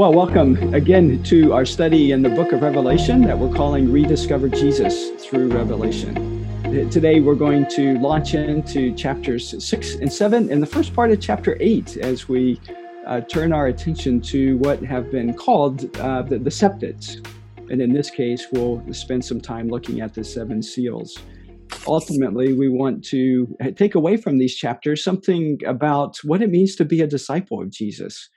Well, welcome again to our study in the book of Revelation that we're calling Rediscover Jesus through Revelation. Today, we're going to launch into chapters six and seven and the first part of chapter eight as we uh, turn our attention to what have been called uh, the, the septets. And in this case, we'll spend some time looking at the seven seals. Ultimately, we want to take away from these chapters something about what it means to be a disciple of Jesus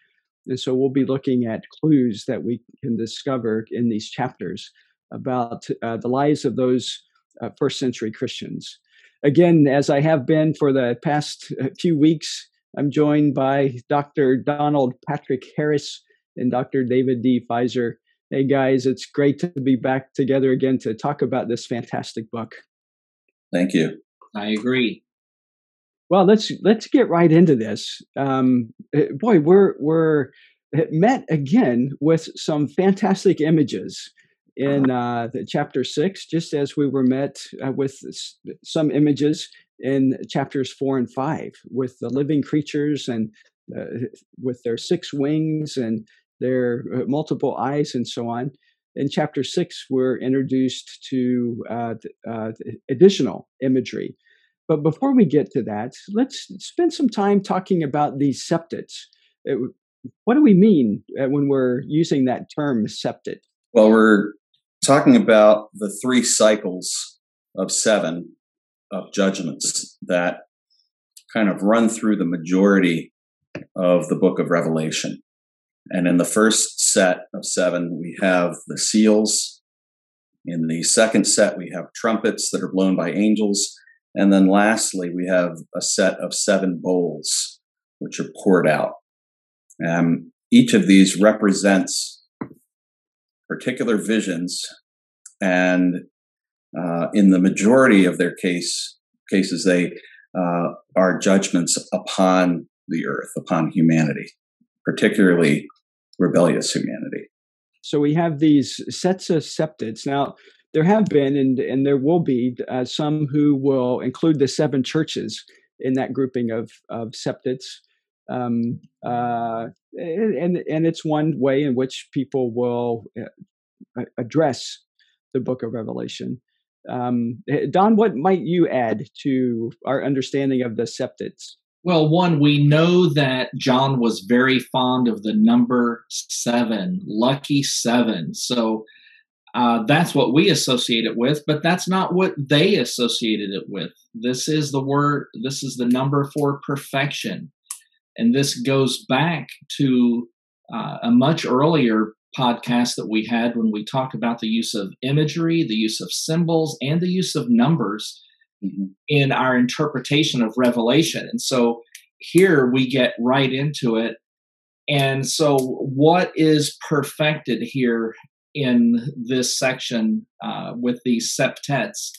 and so we'll be looking at clues that we can discover in these chapters about uh, the lives of those uh, first century Christians. Again, as I have been for the past uh, few weeks, I'm joined by Dr. Donald Patrick Harris and Dr. David D. Pfizer. Hey guys, it's great to be back together again to talk about this fantastic book. Thank you. I agree. Well, let's let's get right into this. Um, eh, boy, we're we're eh, met again with some fantastic images in uh, chapter six, just as we were met uh, with some images in chapters four and five, with the living creatures and uh, with their six wings and their uh, multiple eyes and so on. In chapter six, we're introduced to uh, uh, additional imagery but before we get to that, let's spend some time talking about these septets. What do we mean uh, when we're using that term septet? Well, we're talking about the three cycles of seven of judgments that kind of run through the majority of the book of Revelation. And in the first set of seven, we have the seals. In the second set, we have trumpets that are blown by angels. And then lastly, we have a set of seven bowls, which are poured out. Um, each of these represents particular visions, and uh, in the majority of their case cases, they uh, are judgments upon the earth, upon humanity, particularly rebellious humanity. So we have these sets of septets. Now, there have been and and there will be uh, some who will include the seven churches in that grouping of of septets um, uh, and and it's one way in which people will uh, address the book of revelation. Um, eh, don what might you add to our understanding of the septets well, one, we know that John was very fond of the number seven, lucky seven. So uh, that's what we associate it with, but that's not what they associated it with. This is the word, this is the number for perfection. And this goes back to uh, a much earlier podcast that we had when we talked about the use of imagery, the use of symbols, and the use of numbers mm-hmm. in our interpretation of Revelation. And so here we get right into it. And so, what is perfected here in this section uh, with these septets.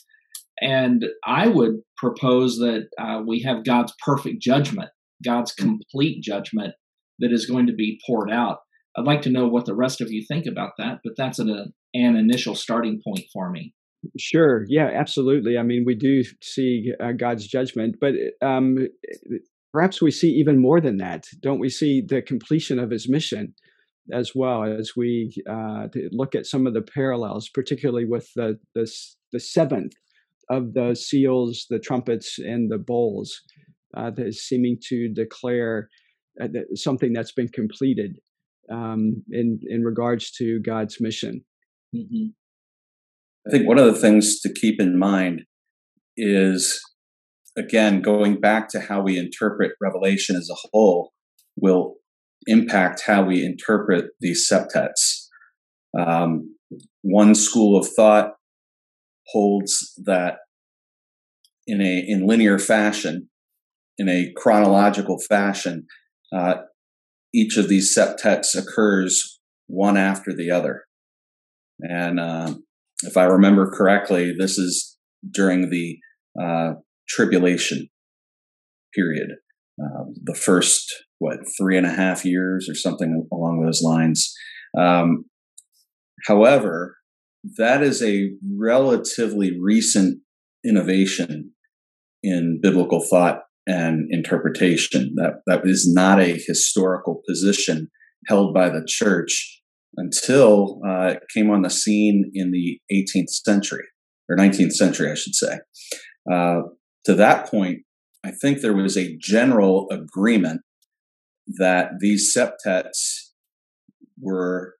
And I would propose that uh, we have God's perfect judgment, God's mm. complete judgment that is going to be poured out. I'd like to know what the rest of you think about that, but that's an, an initial starting point for me. Sure. Yeah, absolutely. I mean, we do see uh, God's judgment, but um, perhaps we see even more than that. Don't we see the completion of his mission? As well as we uh, look at some of the parallels, particularly with the, the, the seventh of the seals, the trumpets, and the bowls, uh, that is seeming to declare uh, something that's been completed um, in in regards to God's mission. Mm-hmm. I think one of the things to keep in mind is, again, going back to how we interpret Revelation as a whole, will impact how we interpret these septets. Um, one school of thought holds that in a in linear fashion, in a chronological fashion, uh, each of these septets occurs one after the other. And uh, if I remember correctly, this is during the uh, tribulation period, uh, the first what three and a half years or something along those lines. Um, however, that is a relatively recent innovation in biblical thought and interpretation. That that is not a historical position held by the church until uh, it came on the scene in the 18th century, or 19th century, I should say. Uh, to that point, I think there was a general agreement that these septets were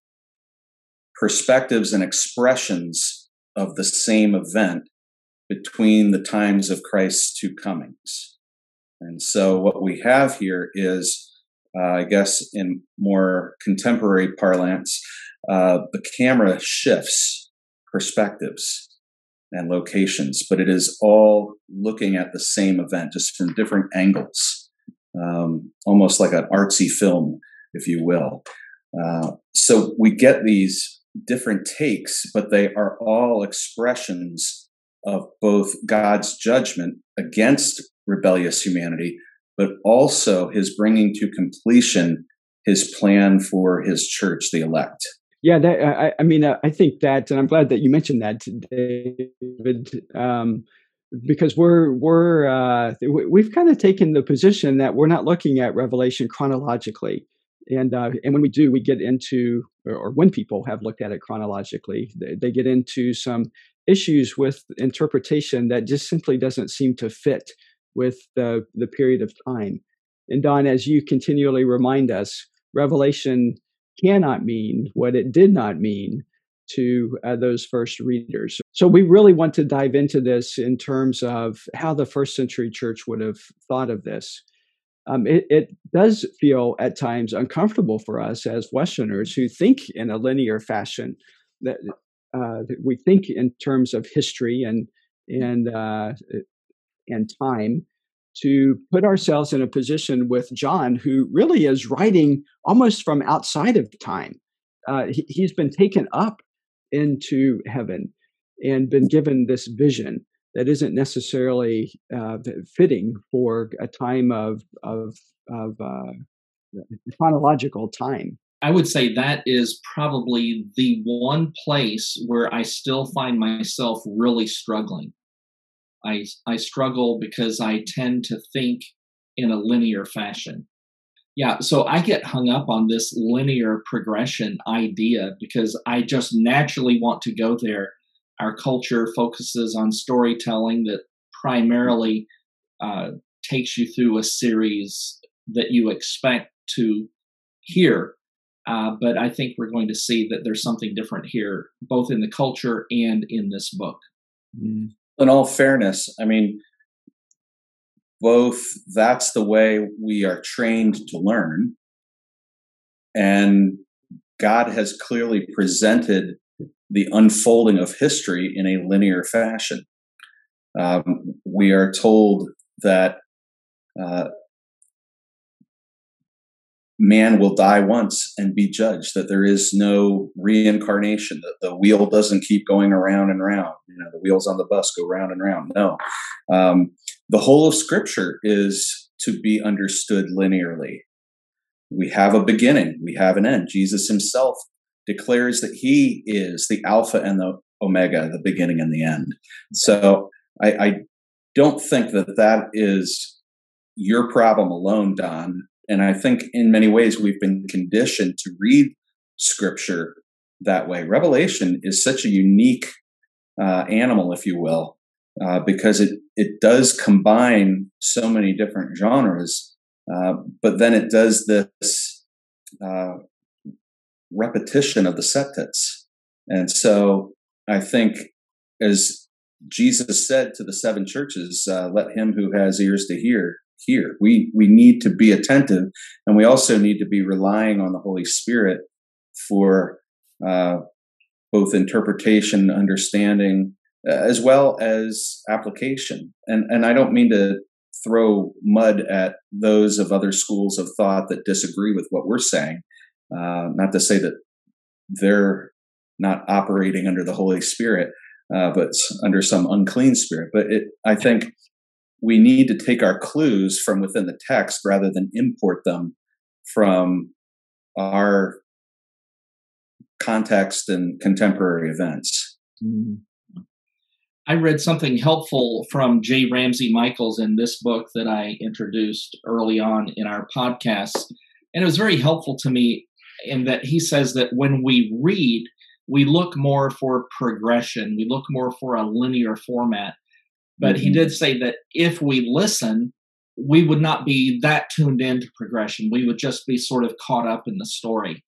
perspectives and expressions of the same event between the times of Christ's two comings. And so what we have here is, uh, I guess, in more contemporary parlance, uh, the camera shifts perspectives and locations, but it is all looking at the same event, just from different angles, um, almost like an artsy film, if you will. Uh, so we get these different takes, but they are all expressions of both God's judgment against rebellious humanity, but also his bringing to completion his plan for his church, the elect. Yeah, that, I, I, mean, uh, I think that, and I'm glad that you mentioned that, David, um, because we're we're uh, we've kind of taken the position that we're not looking at Revelation chronologically, and uh, and when we do, we get into, or when people have looked at it chronologically, they, they get into some issues with interpretation that just simply doesn't seem to fit with the the period of time. And Don, as you continually remind us, Revelation cannot mean what it did not mean to uh, those first readers. So we really want to dive into this in terms of how the first century church would have thought of this. Um, it, it, does feel at times uncomfortable for us as Westerners who think in a linear fashion that, uh, that we think in terms of history and and uh, and time to put ourselves in a position with John, who really is writing almost from outside of time. Uh, he, has been taken up into heaven and been given this vision that isn't necessarily uh, fitting for a time of of, of uh, chronological time. I would say that is probably the one place where I still find myself really struggling I, I struggle because I tend to think in a linear fashion. Yeah, so I get hung up on this linear progression idea because I just naturally want to go there. Our culture focuses on storytelling that primarily uh, takes you through a series that you expect to hear. Uh, but I think we're going to see that there's something different here, both in the culture and in this book. Mm in all fairness, I mean, both that's the way we are trained to learn, and God has clearly presented the unfolding of history in a linear fashion. Um, we are told that uh, man will die once and be judged that there is no reincarnation that the wheel doesn't keep going around and round. You know the wheels on the bus go round and round. No. Um, the whole of scripture is to be understood linearly. We have a beginning we have an end. Jesus himself declares that he is the alpha and the omega the beginning and the end. So i, I don't think that that is your problem alone don and I think in many ways we've been conditioned to read scripture that way. Revelation is such a unique uh, animal, if you will, uh, because it, it does combine so many different genres, uh, but then it does this uh, repetition of the septets. And so I think as Jesus said to the seven churches, uh, let him who has ears to hear hear. We we need to be attentive, and we also need to be relying on the Holy Spirit for uh, both interpretation, understanding, as well as application. And and I don't mean to throw mud at those of other schools of thought that disagree with what we're saying. Uh, not to say that they're not operating under the Holy Spirit, uh, but under some unclean spirit. But it, I think we need to take our clues from within the text rather than import them from our context and contemporary events. Mm-hmm. I read something helpful from J. Ramsey Michaels in this book that I introduced early on in our podcast. And it was very helpful to me. in that he says that when we read, we look more for progression, we look more for a linear format. But mm-hmm. he did say that if we listen, we would not be that tuned into progression. We would just be sort of caught up in the story.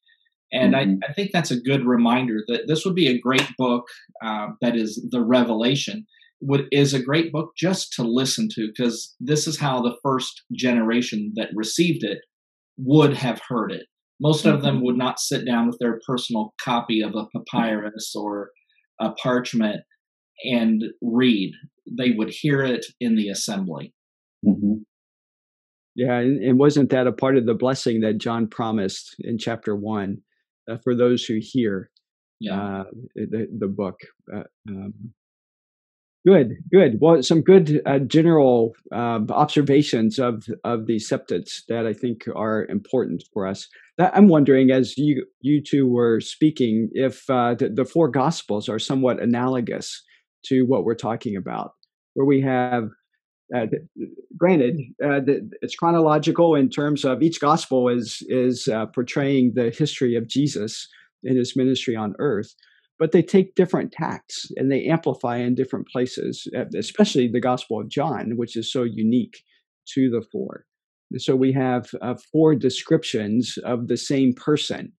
And mm-hmm. I, I, think that's a good reminder that this would be a great book uh, that is the Revelation would is a great book just to listen to because this is how the first generation that received it would have heard it. Most mm-hmm. of them mm-hmm. would not sit down with their personal copy of a papyrus or a parchment and read. They would hear it in the assembly. Mm-hmm. Yeah, and wasn't that a part of the blessing that John promised in chapter one uh, for those who hear yeah. uh, the the book? Uh, um, good, good. Well, some good uh, general um, observations of of the septets that I think are important for us. I'm wondering, as you you two were speaking, if uh, the, the four gospels are somewhat analogous to what we're talking about, where we have uh, granted, uh, it's chronological in terms of each gospel is is uh, portraying the history of Jesus in his ministry on earth, but they take different tacts and they amplify in different places, uh, especially the Gospel of John, which is so unique to the four. So we have uh, four descriptions of the same person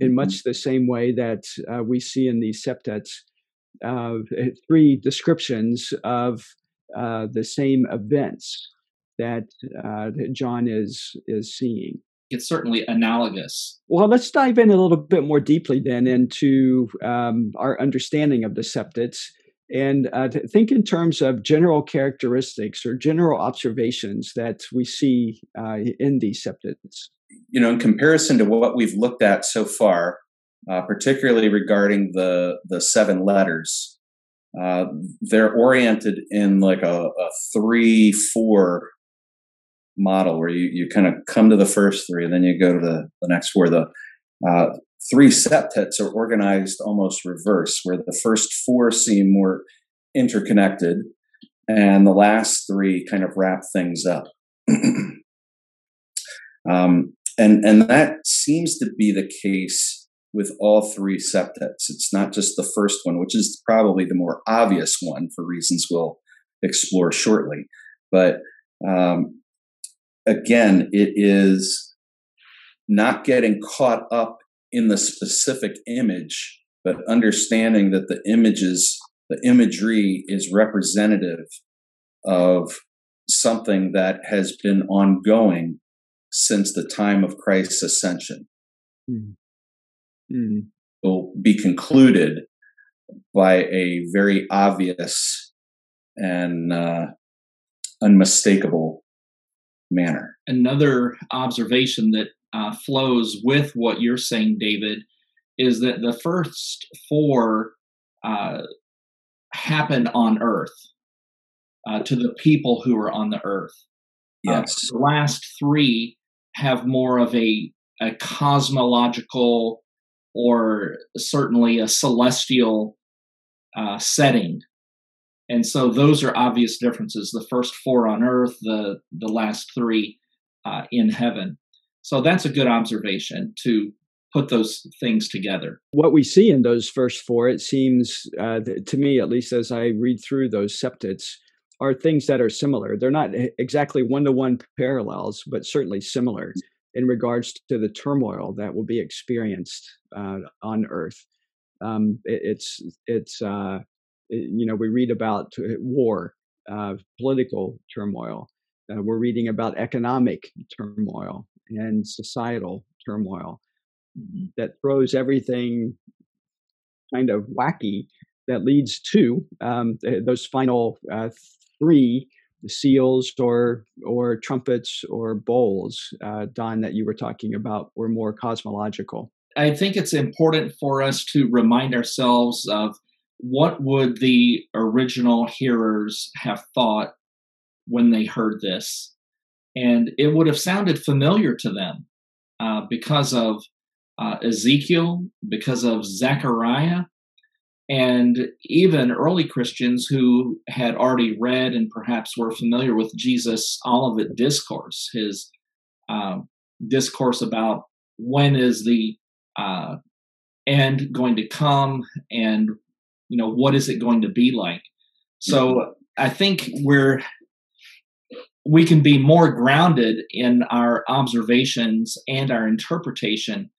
in mm-hmm. much the same way that uh, we see in these septets. three descriptions of uh, the same events that, uh, that John is is seeing. It's certainly analogous. Well, let's dive in a little bit more deeply then into um, our understanding of the septets and uh, think in terms of general characteristics or general observations that we see uh, in these septets. You know, in comparison to what we've looked at so far, uh, particularly regarding the the seven letters, uh, they're oriented in like a, a three four model where you, you kind of come to the first three and then you go to the, the next four. The uh, three septets are organized almost reverse where the first four seem more interconnected and the last three kind of wrap things up. Um, and and that seems to be the case with all three septets. It's not just the first one, which is probably the more obvious one for reasons we'll explore shortly. But um, again, it is not getting caught up in the specific image, but understanding that the images, the imagery is representative of something that has been ongoing since the time of Christ's ascension. Mm-hmm mm. will be concluded by a very obvious and uh, unmistakable manner. Another observation that uh, flows with what you're saying, David, is that the first four uh, happen on earth uh, to the people who are on the earth. Uh, yes. the last three have more of a, a cosmological or certainly a celestial uh, setting. And so those are obvious differences. The first four on earth, the the last three uh, in heaven. So that's a good observation to put those things together. What we see in those first four, it seems uh, to me, at least as I read through those septets, are things that are similar. They're not exactly one to one parallels, but certainly similar in regards to the turmoil that will be experienced uh, on Earth. Um, it, it's it's uh, it, you know we read about war, uh, political turmoil. Uh, we're reading about economic turmoil and societal turmoil that throws everything kind of wacky that leads to um, those final uh, three seals or or trumpets or bowls, uh, Don, that you were talking about, were more cosmological. I think it's important for us to remind ourselves of what would the original hearers have thought when they heard this, and it would have sounded familiar to them uh, because of uh, Ezekiel, because of Zechariah, and even early Christians who had already read and perhaps were familiar with Jesus' Olivet discourse, his uh, discourse about when is the uh, end going to come and you know what is it going to be like so mm-hmm. i think we're we can be more grounded in our observations and our interpretation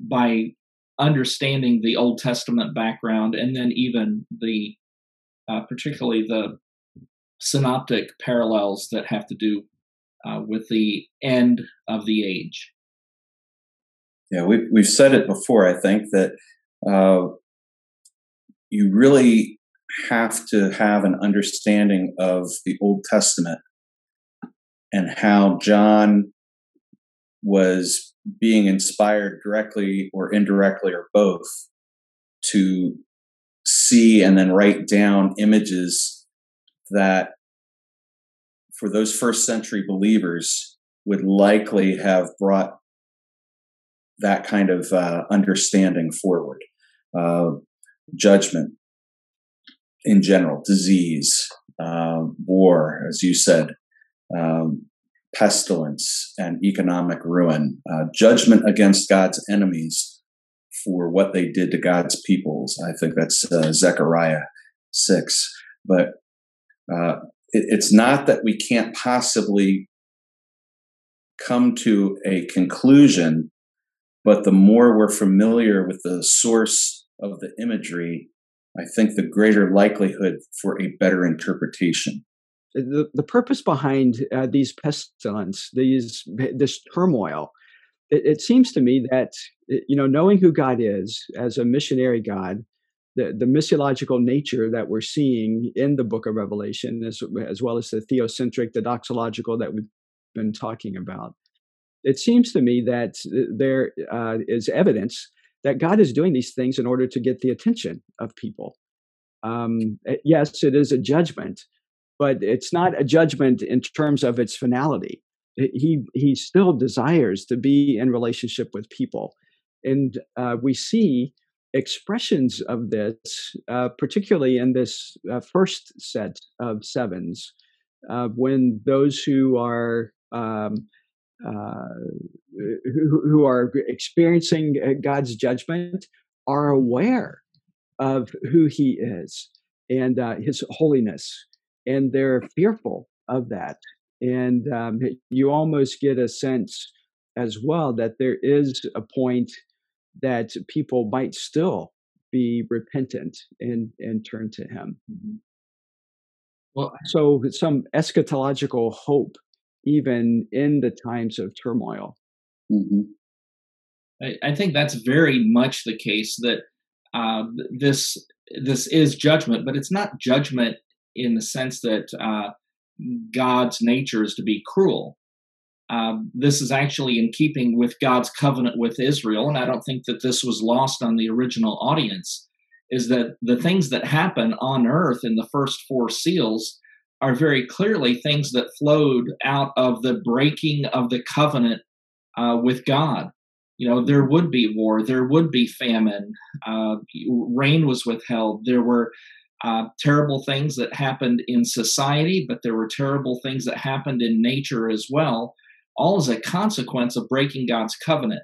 by understanding the old testament background and then even the uh, particularly the synoptic parallels that have to do uh, with the end of the age yeah, we've we've said it before. I think that uh, you really have to have an understanding of the Old Testament and how John was being inspired directly or indirectly or both to see and then write down images that for those first century believers would likely have brought that kind of uh, understanding forward. Uh, judgment in general, disease, uh, war, as you said, um, pestilence, and economic ruin, uh, judgment against God's enemies for what they did to God's peoples. I think that's uh, Zechariah 6. But uh, it, it's not that we can't possibly come to a conclusion but the more we're familiar with the source of the imagery, I think the greater likelihood for a better interpretation. The, the purpose behind uh, these pestilence, these this turmoil, it, it, seems to me that you know knowing who God is as a missionary God, the, the missiological nature that we're seeing in the Book of Revelation, as, as well as the theocentric, the doxological that we've been talking about, it seems to me that there uh, is evidence that God is doing these things in order to get the attention of people. Um, eh, yes, it is a judgment, but it's not a judgment in terms of its finality. He he still desires to be in relationship with people, and uh, we see expressions of this, uh, particularly in this uh, first set of sevens, uh, when those who are um, uh, who, who are experiencing uh, God's judgment are aware of who He is and His holiness, and they're fearful of that. And um, you almost get a sense as well that there is a point that people might still be repentant and and turn to Him. Mm-hmm. Well, so some eschatological hope even in the times of turmoil. Mm-hmm. I, I, think that's very much the case that uh, this this is judgment, but it's not judgment in the sense that uh, God's nature is to be cruel. Uh, this is actually in keeping with God's covenant with Israel, and I don't think that this was lost on the original audience. Is that the things that happen on earth in the first four seals are very clearly things that flowed out of the breaking of the covenant uh, with God. You know, there would be war, there would be famine, uh, rain was withheld, there were uh, terrible things that happened in society, but there were terrible things that happened in nature as well, all as a consequence of breaking God's covenant.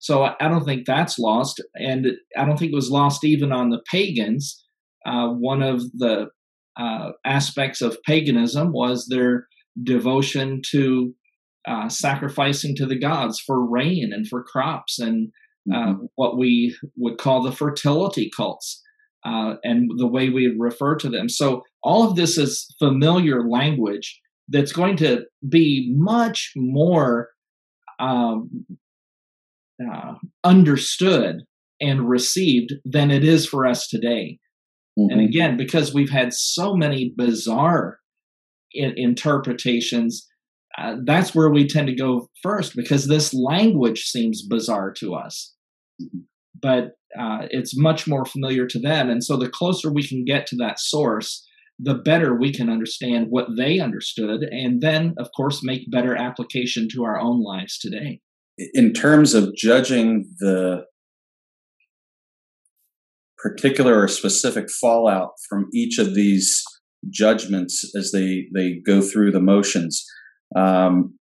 So I don't think that's lost, and I don't think it was lost even on the pagans. Uh, one of the uh, aspects of paganism was their devotion to uh, sacrificing to the gods for rain and for crops and uh, mm-hmm. what we would call the fertility cults uh, and the way we refer to them. So, all of this is familiar language that's going to be much more um, uh, understood and received than it is for us today. Mm-hmm. And again, because we've had so many bizarre I- interpretations, uh, that's where we tend to go first because this language seems bizarre to us. Mm-hmm. But uh, it's much more familiar to them. And so the closer we can get to that source, the better we can understand what they understood, and then, of course, make better application to our own lives today. In terms of judging the particular or specific fallout from each of these judgments as they they go through the motions. Um,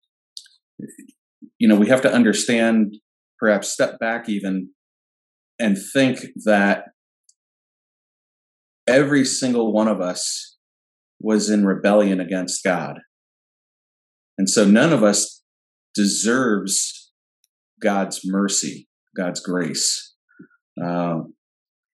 you know, we have to understand, perhaps step back even and think that every single one of us was in rebellion against God. And so none of us deserves God's mercy, God's grace. Um,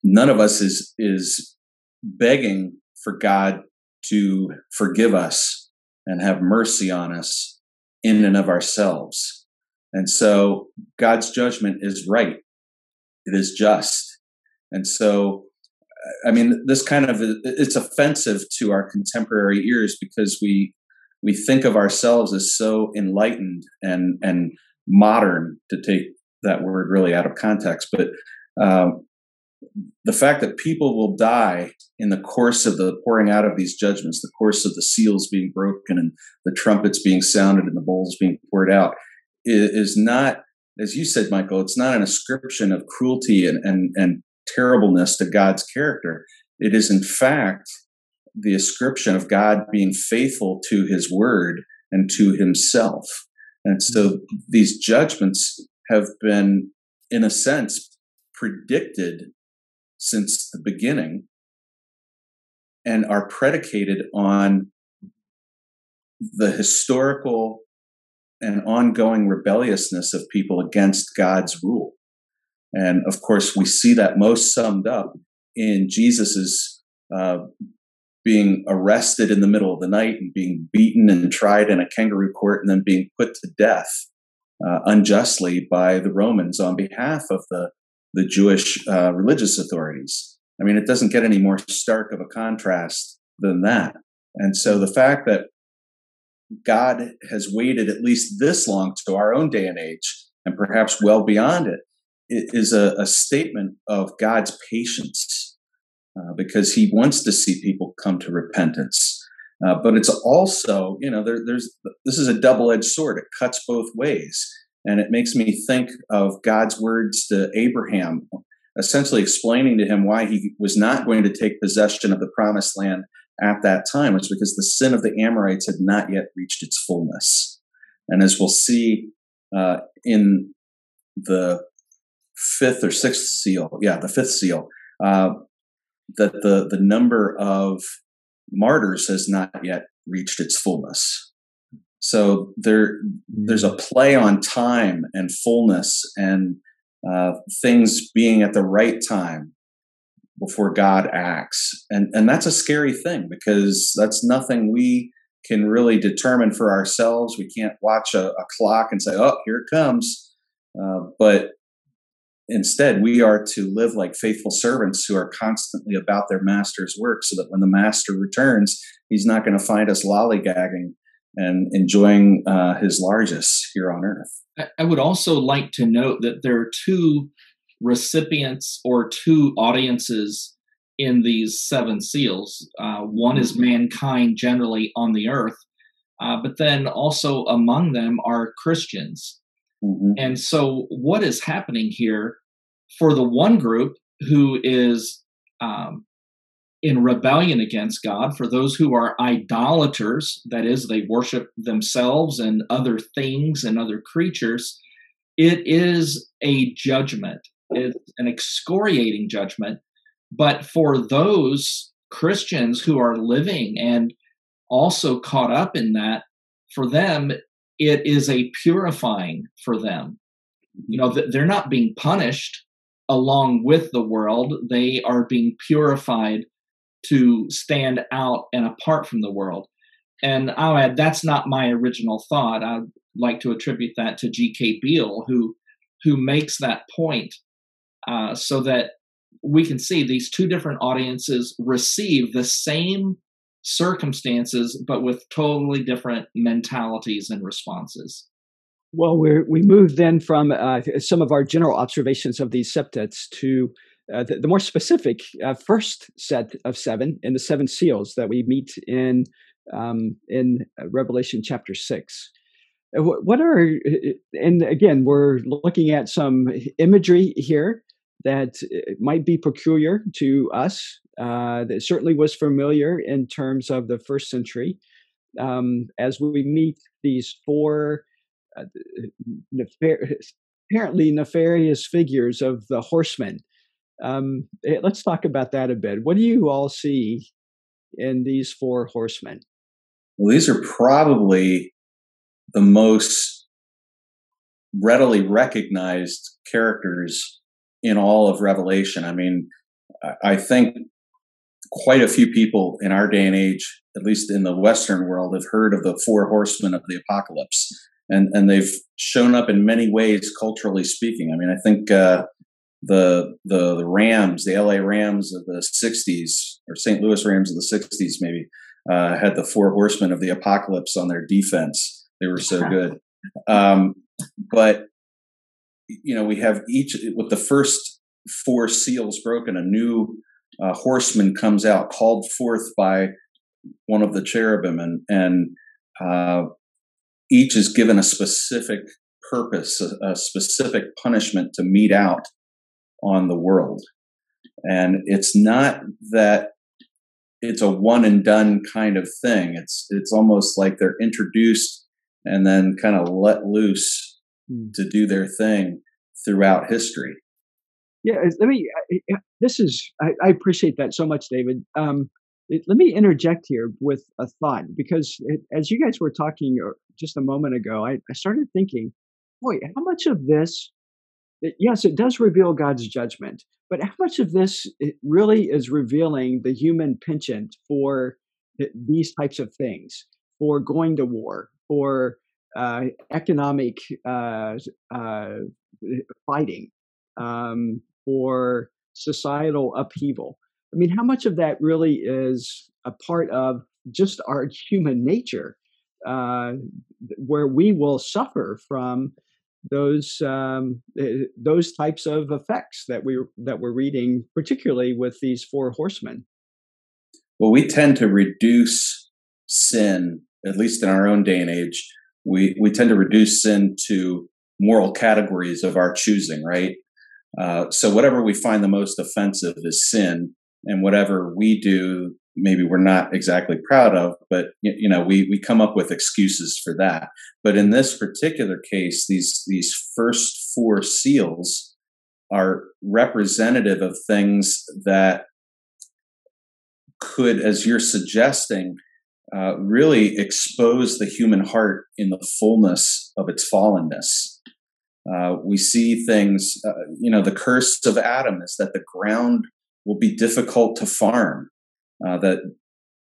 none of us is is begging for God to forgive us and have mercy on us in and of ourselves. And so God's judgment is right. It is just. And so I mean this kind of it's offensive to our contemporary ears because we we think of ourselves as so enlightened and and modern to take that word really out of context but um, the fact that people will die in the course of the pouring out of these judgments the course of the seals being broken and the trumpets being sounded and the bowls being poured out is, not as you said michael it's not an ascription of cruelty and, and, and terribleness to god's character it is in fact the ascription of God being faithful to his word and to himself. And so mm-hmm. these judgments have been, in a sense, predicted since the beginning and are predicated on the historical and ongoing rebelliousness of people against God's rule. And of course, we see that most summed up in Jesus's uh, being arrested in the middle of the night and being beaten and tried in a kangaroo court and then being put to death uh, unjustly by the Romans on behalf of the, the Jewish uh, religious authorities. I mean, it doesn't get any more stark of a contrast than that. And so the fact that God has waited at least this long to our own day and age, and perhaps well beyond it, is a, a statement of God's patience uh, because he wants to see people come to repentance. Uh, but it's also, you know, there, there's this is a double-edged sword. It cuts both ways, and it makes me think of God's words to Abraham, essentially explaining to him why he was not going to take possession of the promised land at that time, was because the sin of the Amorites had not yet reached its fullness. And as we'll see uh, in the fifth or sixth seal, yeah, the fifth seal, uh, that the, the number of martyrs has not yet reached its fullness. So there, there's a play on time and fullness and uh, things being at the right time before God acts, and and that's a scary thing because that's nothing we can really determine for ourselves. We can't watch a, a clock and say, "Oh, here it comes," uh, but Instead, we are to live like faithful servants who are constantly about their master's work so that when the master returns, he's not going to find us lollygagging and enjoying uh, his largesse here on earth. I would also like to note that there are two recipients or two audiences in these seven seals. Uh, one is mankind generally on the earth, uh, but then also among them are Christians. Mm-hmm. And so, what is happening here for the one group who is um, in rebellion against God, for those who are idolaters, that is, they worship themselves and other things and other creatures, it is a judgment. It's an excoriating judgment. But for those Christians who are living and also caught up in that, for them, it is a purifying for them. You know, they're not being punished along with the world. They are being purified to stand out and apart from the world. And I'll add, that's not my original thought. I'd like to attribute that to G.K. Beale, who who makes that point, uh, so that we can see these two different audiences receive the same circumstances, but with totally different mentalities and responses. Well, we we move then from uh, some of our general observations of these septets to uh, the, the, more specific uh, first set of seven in the seven seals that we meet in um, in Revelation chapter six. Uh, what are and again we're looking at some imagery here that uh, might be peculiar to us. Uh, that certainly was familiar in terms of the first century. Um, as we meet these four uh, nefar- apparently nefarious figures of the horsemen Um, eh, let's talk about that a bit. What do you all see in these four horsemen? Well, these are probably the most readily recognized characters in all of Revelation. I mean, I think quite a few people in our day and age, at least in the Western world, have heard of the four horsemen of the apocalypse. And, and they've shown up in many ways, culturally speaking. I mean, I think uh, the, the the Rams, the LA Rams of the '60s, or St. Louis Rams of the '60s, maybe uh, had the four horsemen of the apocalypse on their defense. They were so good. Um, but you know, we have each with the first four seals broken, a new uh, horseman comes out, called forth by one of the cherubim, and and uh, each is given a specific purpose, a, a, specific punishment to mete out on the world. And it's not that it's a one and done kind of thing. It's it's almost like they're introduced and then kind of let loose mm. to do their thing throughout history. Yeah, let me. This is I, I appreciate that so much, David. Um, it, let me interject here with a thought because it, as you guys were talking uh, just a moment ago, I, I started thinking, boy, how much of this? It, yes, it does reveal God's judgment, but how much of this it really is revealing the human penchant for these types of things, for going to war, for uh, economic uh, uh, fighting, um, for societal upheaval. I mean, how much of that really is a part of just our human nature, uh, where we will suffer from those um, eh, those types of effects that we that we're reading, particularly with these four horsemen. Well, we tend to reduce sin, at least in our own day and age. We we tend to reduce sin to moral categories of our choosing, right? Uh, so whatever we find the most offensive is sin, and whatever we do, maybe we're not exactly proud of, but you know we we come up with excuses for that. But in this particular case, these these first four seals are representative of things that could, as you're suggesting, uh, really expose the human heart in the fullness of its fallenness. Uh, we see things, uh, you know, the curse of Adam is that the ground will be difficult to farm, uh, that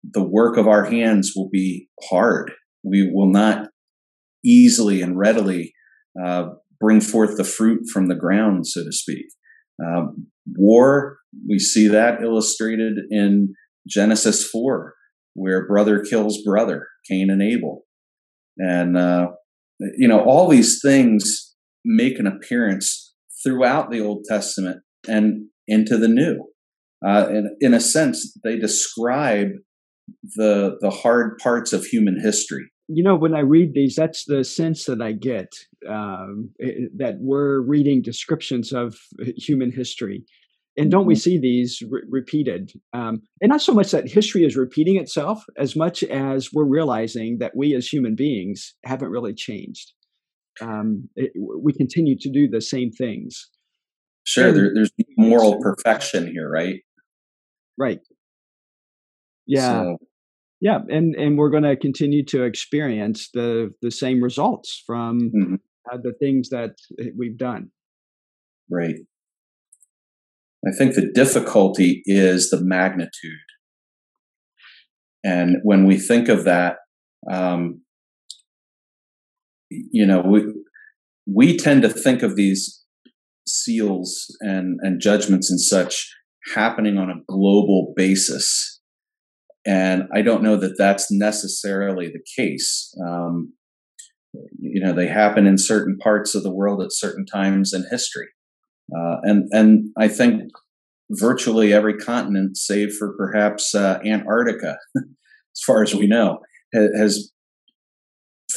the work of our hands will be hard. We will not easily and readily uh, bring forth the fruit from the ground, so to speak. Um, war, we see that illustrated in Genesis 4, where brother kills brother, Cain and Abel. And, uh, you know, all these things make an appearance throughout the Old Testament and into the New. Uh, in, in a sense, they describe the the hard parts of human history. You know, when I read these, that's the sense that I get um, that we're reading descriptions of human history. And don't we mm-hmm. see these re- repeated? Um, and not so much that history is repeating itself, as much as we're realizing that we as human beings haven't really changed um, it, we continue to do the same things. Sure, there, there's moral perfection here, right? Right. Yeah. So. Yeah, and and we're going to continue to experience the the same results from mm-hmm. uh, the things that we've done. Right. I think the difficulty is the magnitude. And when we think of that, um, you know, we we tend to think of these seals and and judgments and such happening on a global basis, and I don't know that that's necessarily the case. Um, you know, they happen in certain parts of the world at certain times in history, uh, and and I think virtually every continent, save for perhaps uh, Antarctica, as far as we know, has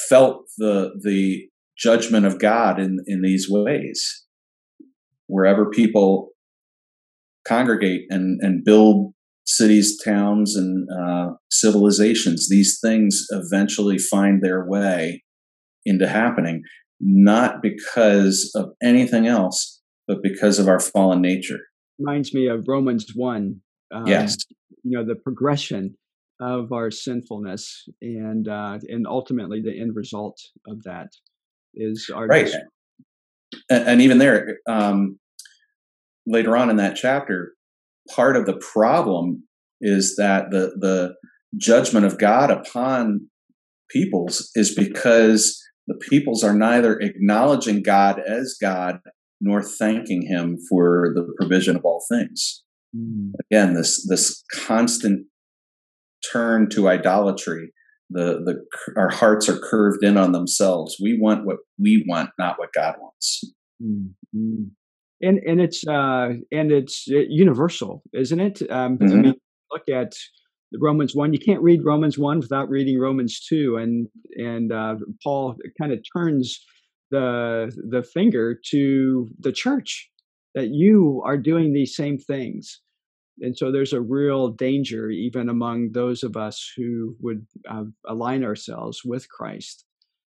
felt the the judgment of God in in these ways. Wherever people congregate and and build cities, towns, and uh, civilizations, these things eventually find their way into happening, not because of anything else, but because of our fallen nature. reminds me of Romans 1. Um, yes. You know, the progression of our sinfulness and uh, and ultimately the end result of that is our right. And, and, even there, um, later on in that chapter, part of the problem is that the the judgment of God upon peoples is because the peoples are neither acknowledging God as God nor thanking Him for the provision of all things. Mm. Again, this this constant turn to idolatry. The the our hearts are curved in on themselves. We want what we want, not what God wants. Mm-hmm. And and it's uh, and it's uh, universal, isn't it? Um, mm-hmm. I mean, look at Romans one. You can't read Romans one without reading Romans two, and and uh, Paul kind of turns the the finger to the church that you are doing these same things and so there's a real danger even among those of us who would uh, align ourselves with christ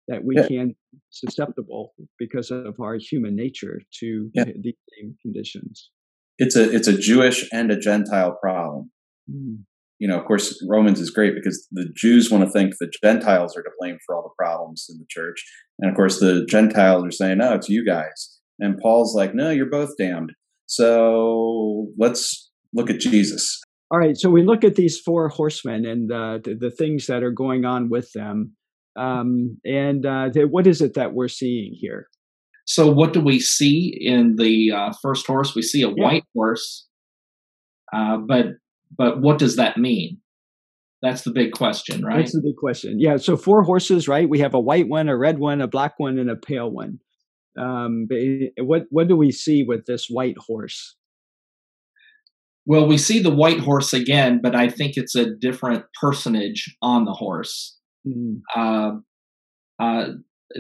that we yeah. can be susceptible because of our human nature to yeah. these same conditions it's a it's a jewish and a gentile problem mm. You know of course romans is great because the jews want to think the gentiles are to blame for all the problems in the church and of course the gentiles are saying no it's you guys and paul's like no you're both damned so let's look at Jesus. All right, so we look at these four horsemen and uh, the, the, things that are going on with them. Um, and uh, the, what is it that we're seeing here? So, what do we see in the uh, first horse? We see a yeah. white horse, uh, but but what does that mean? That's the big question, right? That's the big question. Yeah. So four horses, right? We have a white one, a red one, a black one, and a pale one. Um, what what do we see with this white horse? Well, we see the white horse again, but I think it's a different personage on the horse. Mm. Uh, uh,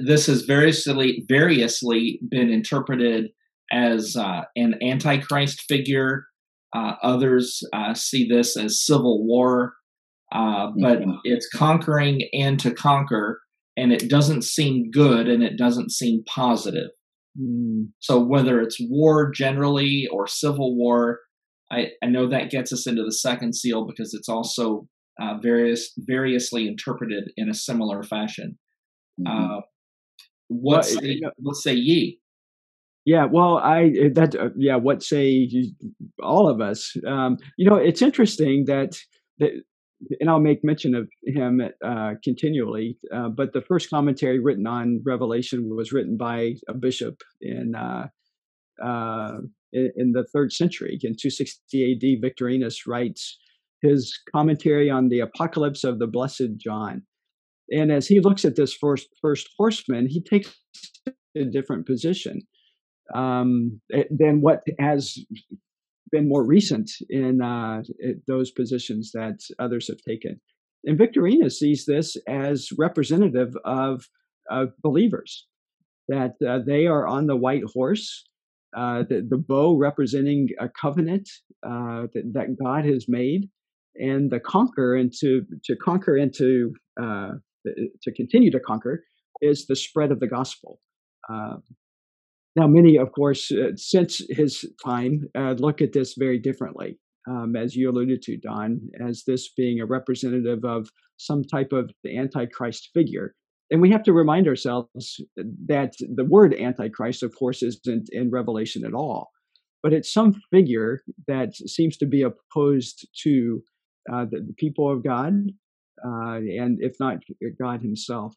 this has variously variously been interpreted as uh, an antichrist figure. Uh, others uh, see this as civil war, uh, but mm-hmm. it's conquering and to conquer, and it doesn't seem good and it doesn't seem positive. Mm. So whether it's war generally or civil war, I, I know that gets us into the second seal because it's also uh, various variously interpreted in a similar fashion. Mm-hmm. Uh, what well, say, what say ye? Yeah, well, I eh, that uh, yeah, what say all of us? Um, you know, it's interesting that that, and I'll make mention of him uh, continually. Uh, but the first commentary written on Revelation was written by a bishop in uh, uh in, in the third century. In 260 AD, Victorinus writes his commentary on the Apocalypse of the Blessed John. And as he looks at this first first horseman, he takes a different position um, eh, than what has been more recent in uh, eh, those positions that others have taken. And Victorinus sees this as representative of, of believers, that uh, they are on the white horse uh, the, the bow representing a covenant uh, that, that, God has made, and the conquer and to to conquer and to uh, to continue to conquer is the spread of the gospel. Uh, now, many, of course, uh, since his time, look at this very differently, um, as you alluded to, Don, as this being a representative of some type of the Antichrist figure and we have to remind ourselves that the word antichrist of course isn't in revelation at all but it's some figure that seems to be opposed to uh, the, the, people of god uh, and if not god himself.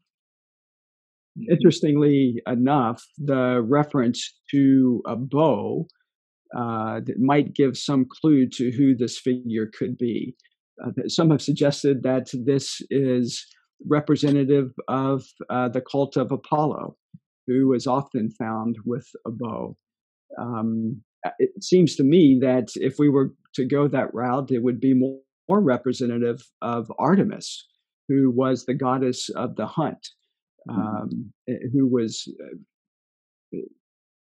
Interestingly enough the reference to a bow uh, might give some clue to who this figure could be uh, some have suggested that this is representative of uh, the cult of Apollo, who is often found with a bow. Um, it seems to me that if we were to go that route, it would be more, more representative of Artemis, who was the goddess of the hunt. Um, eh, who was uh,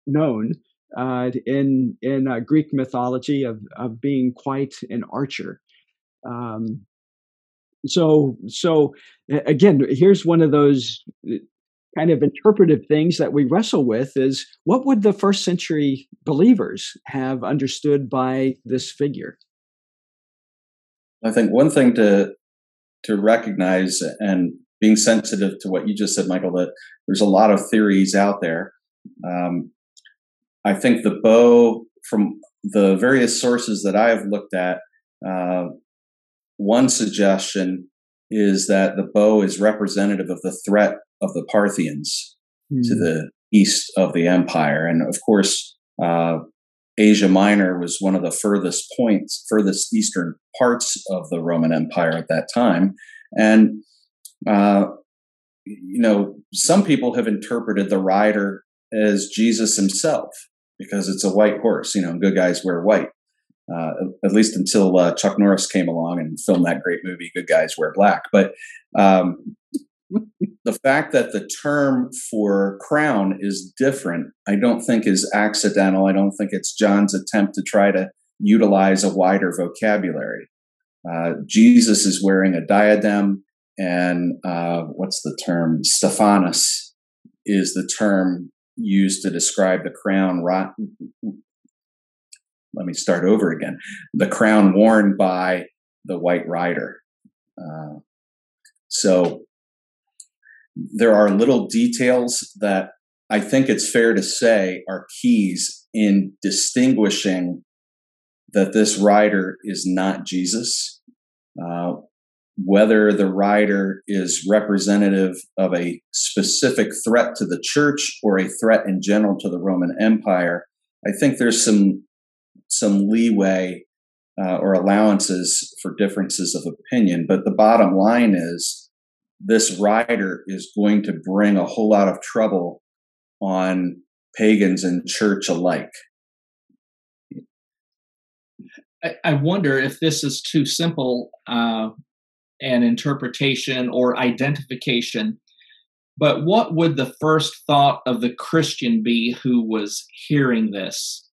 known uh, in in uh, Greek mythology of of being quite an archer. Um, so so again here's one of those kind of interpretive things that we wrestle with is what would the first century believers have understood by this figure? I think one thing to to recognize and being sensitive to what you just said, Michael, that there's a lot of theories out there. Um, I think the bow, from the various sources that I have looked at, uh, one suggestion is that the bow is representative of the threat of the Parthians mm. to hmm. the east of the empire. And of course, uh, Asia Minor was one of the furthest points, furthest eastern parts of the Roman Empire at that time. And, uh, you know, some people have interpreted the rider as Jesus himself because it's a white horse. You know, good guys wear white. Uh, at least until uh, Chuck Norris came along and filmed that great movie, Good Guys Wear Black. But um, the fact that the term for crown is different, I don't think is accidental. I don't think it's John's attempt to try to utilize a wider vocabulary. Uh, Jesus is wearing a diadem, and uh, what's the term? Stephanos is the term used to describe the crown let me start over again. The crown worn by the white rider. Uh, so there are little details that I think it's fair to say are keys in distinguishing that this rider is not Jesus. Uh, whether the rider is representative of a specific threat to the church or a threat in general to the Roman Empire, I think there's some some leeway uh, or allowances for differences of opinion. But the bottom line is this rider is going to bring a whole lot of trouble on pagans and church alike. I, wonder if this is too simple uh, an interpretation or identification. But what would the first thought of the Christian be who was hearing this?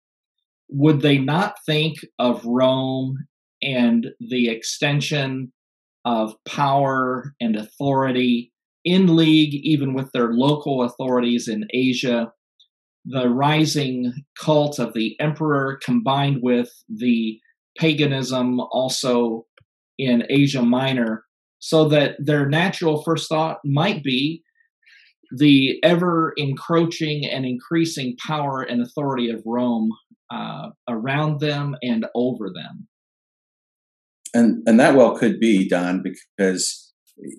would they not think of Rome and the extension of power and authority in league, even with their local authorities in Asia? The rising cult of the emperor combined with the paganism also in Asia Minor, so that their natural first thought might be the ever encroaching and increasing power and authority of Rome uh, around them and over them. And and that well could be Don because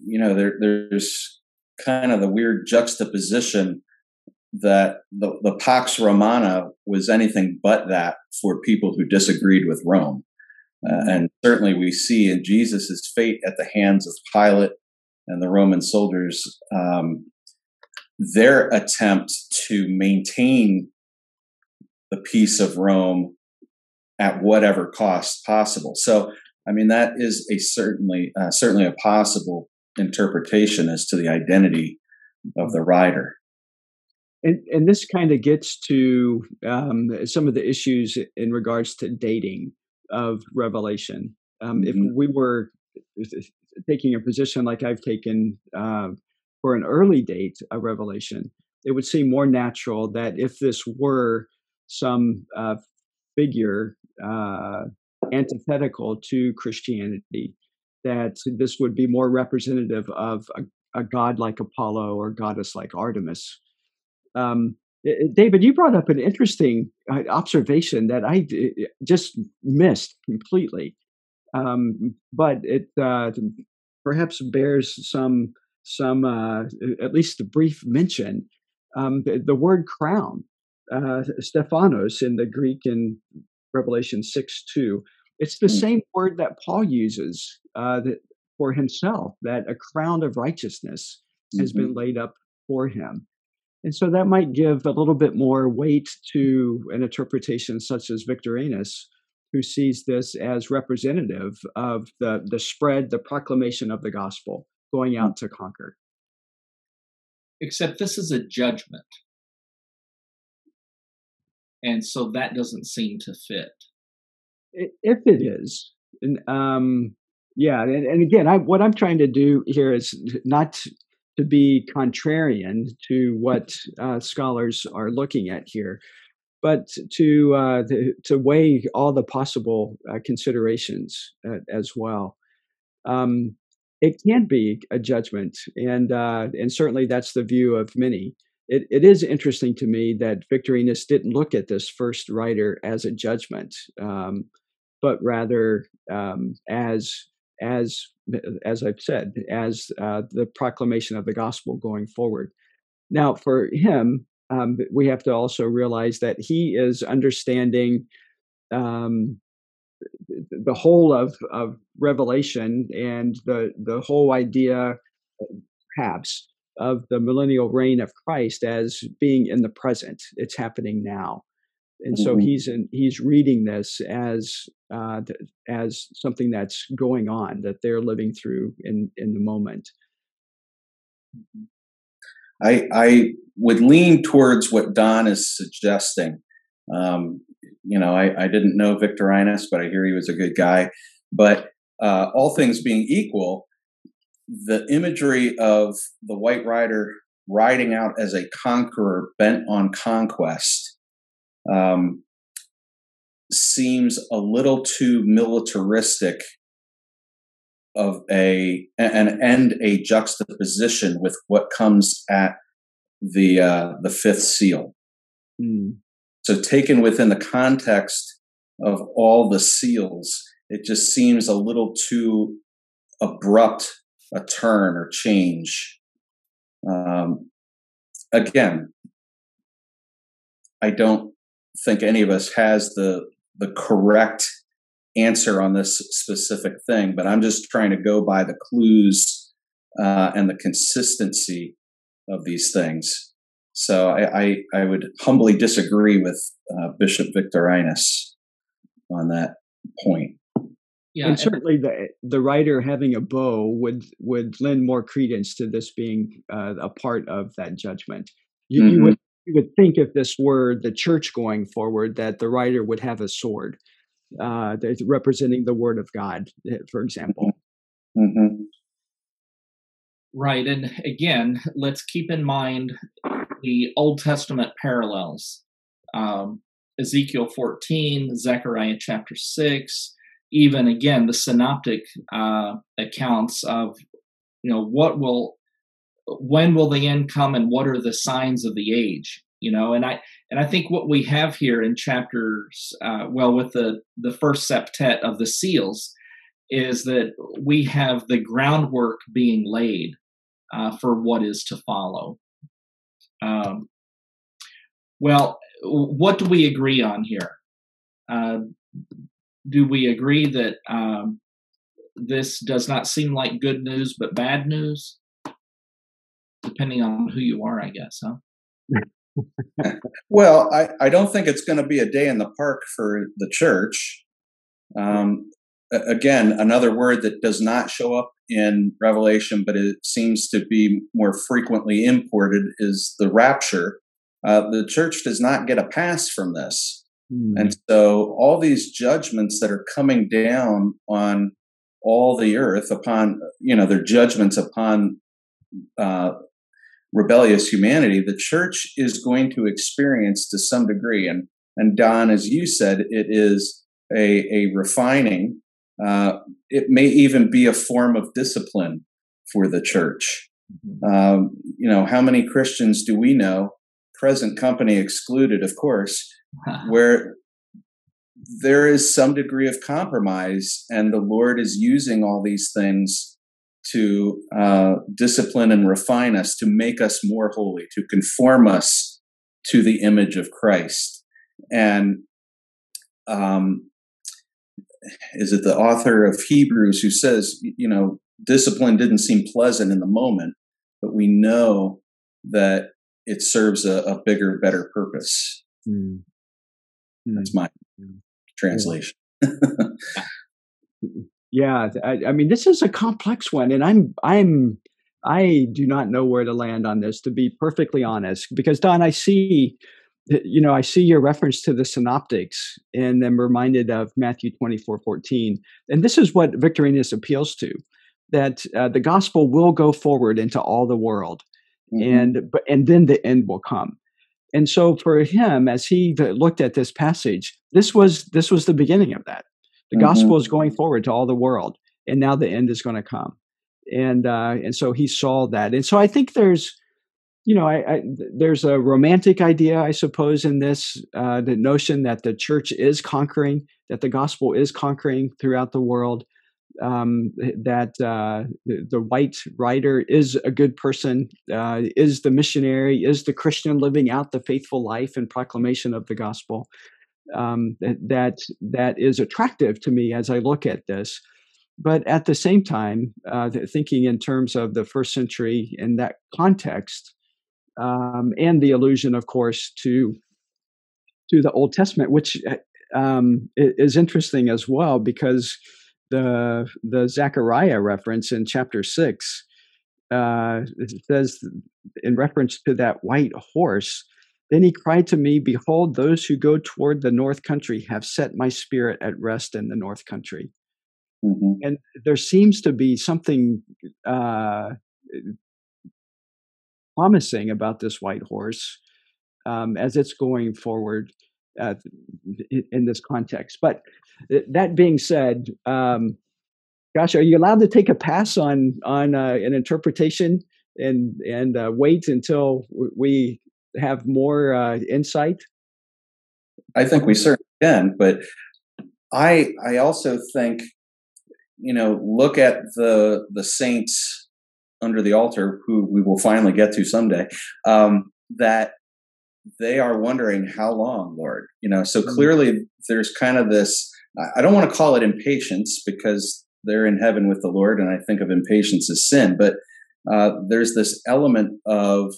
you know there there's kind of the weird juxtaposition that the, the Pax Romana was anything but that for people who disagreed with Rome. Uh, and certainly we see in Jesus' fate at the hands of Pilate and the Roman soldiers um, their attempt to maintain the peace of Rome at whatever cost possible. So, I mean, that is a certainly uh, certainly a possible interpretation as to the identity of the rider. And, and this kind of gets to um, some of the issues in regards to dating of Revelation. Um, mm-hmm. If we were taking a position like I've taken uh, for an early date of Revelation, it would seem more natural that if this were some uh, figure uh, antithetical to Christianity, that this would be more representative of a, a god like Apollo or goddess like Artemis. Um, David, you brought up an interesting uh, observation that I just missed completely, um, but it uh, perhaps bears some some uh, at least a brief mention. Um, the, the, word crown uh, Stephanos in the Greek in Revelation 6 2. It's the mm. same word that Paul uses uh, that, for himself, that a crown of righteousness mm-hmm. has been mm-hmm. laid up for him. And so that might give a little bit more weight to an interpretation such as Victorinus, who sees this as representative of the, the spread, the proclamation of the gospel, going out mm. to conquer. Except this is a judgment and so that doesn't seem to fit. If it is, and, um, yeah, and, and again, I, what I'm trying to do here is not to be contrarian to what uh, scholars are looking at here, but to uh, the, to weigh all the possible uh, considerations uh, as well. Um, it can be a judgment, and uh, and certainly that's the view of many. It, it is interesting to me that Victorinus didn't look at this first writer as a judgment, um, but rather um, as as as I've said, as uh, the proclamation of the gospel going forward. Now, for him, um, we have to also realize that he is understanding um, the whole of, of Revelation and the the whole idea, perhaps, of the millennial reign of Christ as being in the present. It's happening now and so mm-hmm. he's in, he's reading this as uh, as something that's going on that they're living through in in the moment. I I would lean towards what Don is suggesting. Um, you know, I, I didn't know Victorinus, but I hear he was a good guy. But uh, all things being equal, the imagery of the White Rider riding out as a conqueror bent on conquest um, seems a little too militaristic of a and end a juxtaposition with what comes at the uh, the fifth seal. Mm. So taken within the context of all the seals, it just seems a little too abrupt a turn or change. Um, again, I don't think any of us has the the correct answer on this specific thing, but I'm just trying to go by the clues uh, and the consistency of these things. So I, I, I would humbly disagree with uh, Bishop Victorinus on that point. Yeah, and certainly the the writer having a bow would would lend more credence to this being uh, a part of that judgment. You, mm-hmm. you would you would think if this were the church going forward that the writer would have a sword uh, representing the word of God, eh, for example. Mm-hmm. Right. And again, let's keep in mind the Old Testament parallels um, Ezekiel 14, Zechariah chapter 6, even again the synoptic uh, accounts of you know what will when will the end come and what are the signs of the age you know? And i and i think what we have here in chapters uh, well with the the first septet of the seals is that we have the groundwork being laid uh, for what is to follow. Um, well what do we agree on here? Uh, do we agree that um, this does not seem like good news but bad news depending on who you are, I guess, huh? well, I, I don't think it's going to be a day in the park for the church. Um, again, another word that does not show up in Revelation, but it seems to be more frequently imported, is the rapture. Uh, the church does not get a pass from this. Mm. And so all these judgments that are coming down on all the earth upon, you know, their judgments upon uh, rebellious humanity, the church is going to experience to some degree. And, and Don, as you said, it is a, a refining. Uh, it may even be a form of discipline for the church. Mm-hmm. Um, you know, how many Christians do we know, present company excluded, of course, where there is some degree of compromise and the Lord is using all these things to uh, discipline and refine us, to make us more holy, to conform us to the image of Christ. And um, is it the author of Hebrews who says, you know, discipline didn't seem pleasant in the moment, but we know that it serves a, a bigger, better purpose. Mm. That's my mm. translation. Yeah, I, I, mean, this is a complex one, and I'm I'm I do not know where to land on this, to be perfectly honest. Because Don, I see, you know, I see your reference to the synoptics, and I'm reminded of Matthew 24, 14. and this is what Victorinus appeals to. that uh, the gospel will go forward into all the world, mm-hmm. and but and then the end will come. And so for him, as he looked at this passage, this was this was the beginning of that. The mm-hmm. gospel is going forward to all the world, and now the end is going to come. And uh, and so he saw that, and so I think there's you know, I, I, there's a romantic idea, I suppose, in this uh, the notion that the church is conquering, that the gospel is conquering throughout the world, um, that uh, the, the, white writer is a good person, uh, is the missionary, is the Christian living out the faithful life and proclamation of the gospel. Um, that that is attractive to me as I look at this. But at the same time, uh, thinking in terms of the first century in that context, um, and the allusion, of course, to to the Old Testament, which um, is interesting as well because the the Zechariah reference in chapter six uh, says in reference to that white horse. Then he cried to me, Behold, those who go toward the north country have set my spirit at rest in the north country. Mm-hmm. And there seems to be something uh, promising about this white horse um, as it's going forward uh, in this context. But uh, that being said, um, gosh, are you allowed to take a pass on on uh, an interpretation and and uh, wait until we have more uh, insight? I think we certainly can, but I I also think you know look at the the saints under the altar, who we will finally get to someday, um, that they are wondering how long, Lord. You know, so mm-hmm. clearly there's kind of this. I don't want to call it impatience because they're in heaven with the Lord, and I think of impatience as sin. But uh, there's this element of,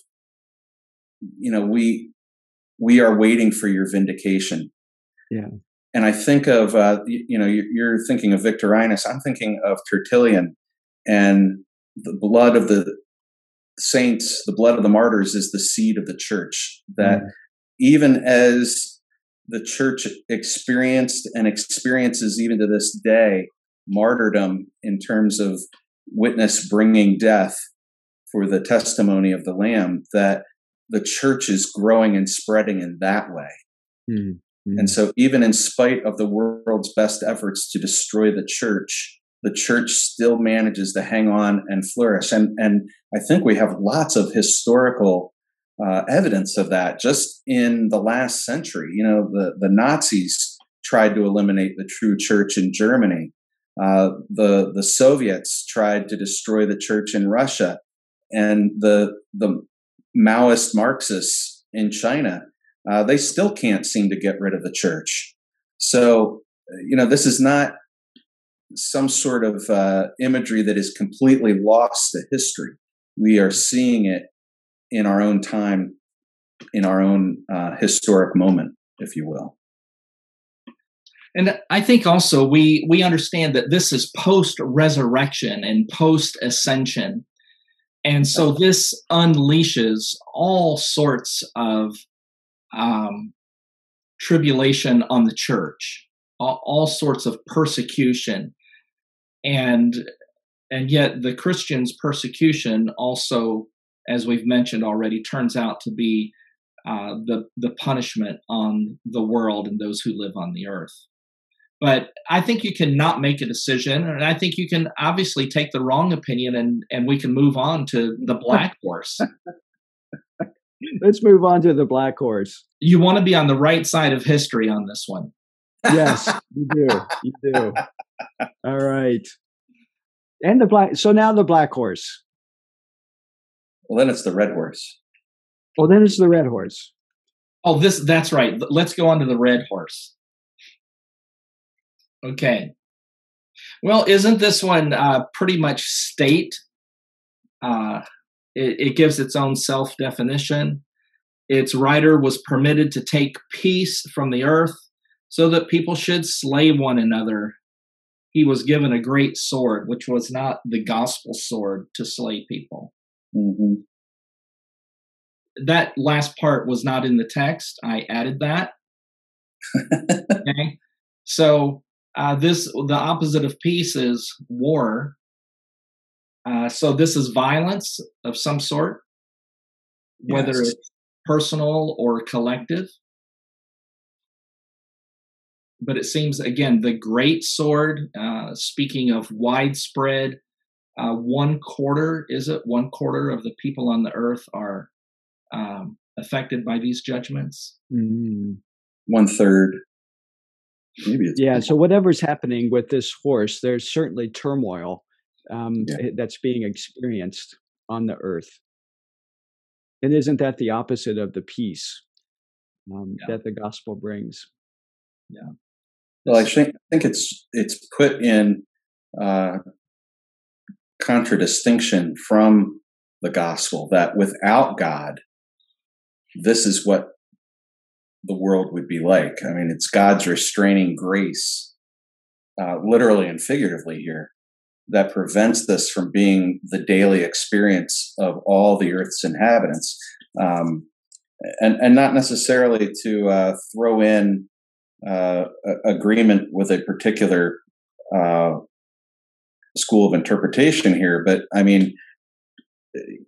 you know, we we are waiting for your vindication. Yeah. And I think of, uh, you know, you're thinking of Victorinus. I'm thinking of Tertullian and the blood of the saints, the blood of the martyrs is the seed of the church. That mm. even as the church experienced and experiences even to this day martyrdom in terms of witness bringing death for the testimony of the Lamb, that the church is growing and spreading in that way. Mm. And so, even in spite of the world's best efforts to destroy the church, the church still manages to hang on and flourish. And, and I think we have lots of historical uh, evidence of that just in the last century. You know, the, the Nazis tried to eliminate the true church in Germany. Uh, the the Soviets tried to destroy the church in Russia, and the the Maoist Marxists in China, uh, they still can't seem to get rid of the church. So, you know, this is not some sort of uh, imagery that is completely lost to history. We are seeing it in our own time, in our own uh, historic moment, if you will. And I think also we we understand that this is post resurrection and post ascension, and so this unleashes all sorts of um, tribulation on the church, all, all sorts of persecution, and and yet the christians persecution also as we've mentioned already turns out to be uh, the the punishment on the world and those who live on the earth but i think you can not make a decision and i think you can obviously take the wrong opinion and and we can move on to the black horse let's move on to the black horse you want to be on the right side of history on this one yes you do you do all right. And the black. So now the black horse. Well, then it's the red horse. Well, then it's the red horse. Oh, this that's right. Let's go on to the red horse. Okay. Well, isn't this one uh, pretty much state? Uh, it, it gives its own self definition. Its writer was permitted to take peace from the earth so that people should slay one another he was given a great sword, which was not the gospel sword to slay people. Mm-hmm. That last part was not in the text. I added that. okay. So uh, this the opposite of peace is war, Uh, so this is violence of some sort, whether Yes. it's personal or collective. But it seems, again, the great sword, uh, speaking of widespread, uh, one quarter, is it? One quarter of the people on the earth are um, affected by these judgments. Mm. One third. Maybe it's Yeah. So whatever's happening with this horse, there's certainly turmoil um, Yeah. eh, that's being experienced on the earth. And isn't that the opposite of the peace um, Yeah. that the gospel brings? Yeah. Well, I think I think it's it's put in uh, contradistinction from the gospel that without God, this is what the world would be like. I mean, it's God's restraining grace, uh, literally and figuratively here, that prevents this from being the daily experience of all the earth's inhabitants, um, and and not necessarily to uh, throw in uh, agreement with a particular uh, school of interpretation here, but I mean,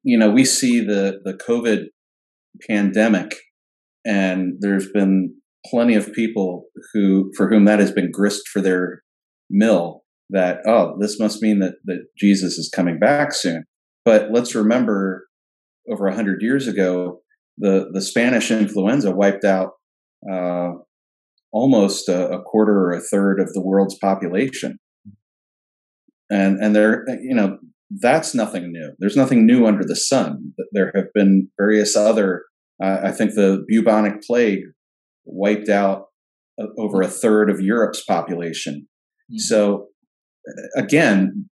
you know, we see the the COVID pandemic, and there's been plenty of people who for whom that has been grist for their mill. That oh, this must mean that that Jesus is coming back soon. But let's remember, over a hundred years ago, the the Spanish influenza wiped out. Uh, almost a, a quarter or a third of the world's population. And and there, you know, that's nothing new. There's nothing new under the sun. There have been various other. Uh, I think the bubonic plague wiped out uh, over a third of Europe's population. Mhm. So uh, again,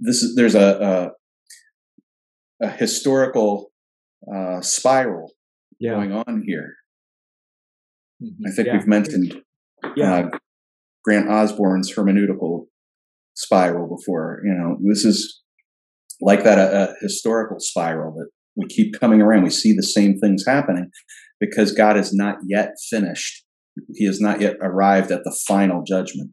this is there's a a, a historical uh, spiral Yeah. going on here. Mhm. I think Yeah. we've mentioned Yeah. uh, Grant Osborne's hermeneutical spiral before. You know, this is like that a, a historical spiral that we keep coming around. We see the same things happening because God is not yet finished. He has not yet arrived at the final judgment.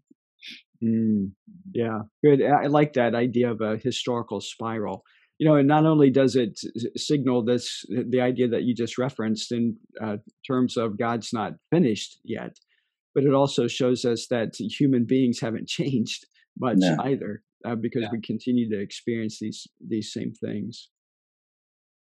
Mm, yeah, good. I I like that idea of a historical spiral. You know, and not only does it signal this, the idea that you just referenced in uh, terms of God's not finished yet, but it also shows us that human beings haven't changed much No. either, uh, because Yeah. we continue to experience these these same things.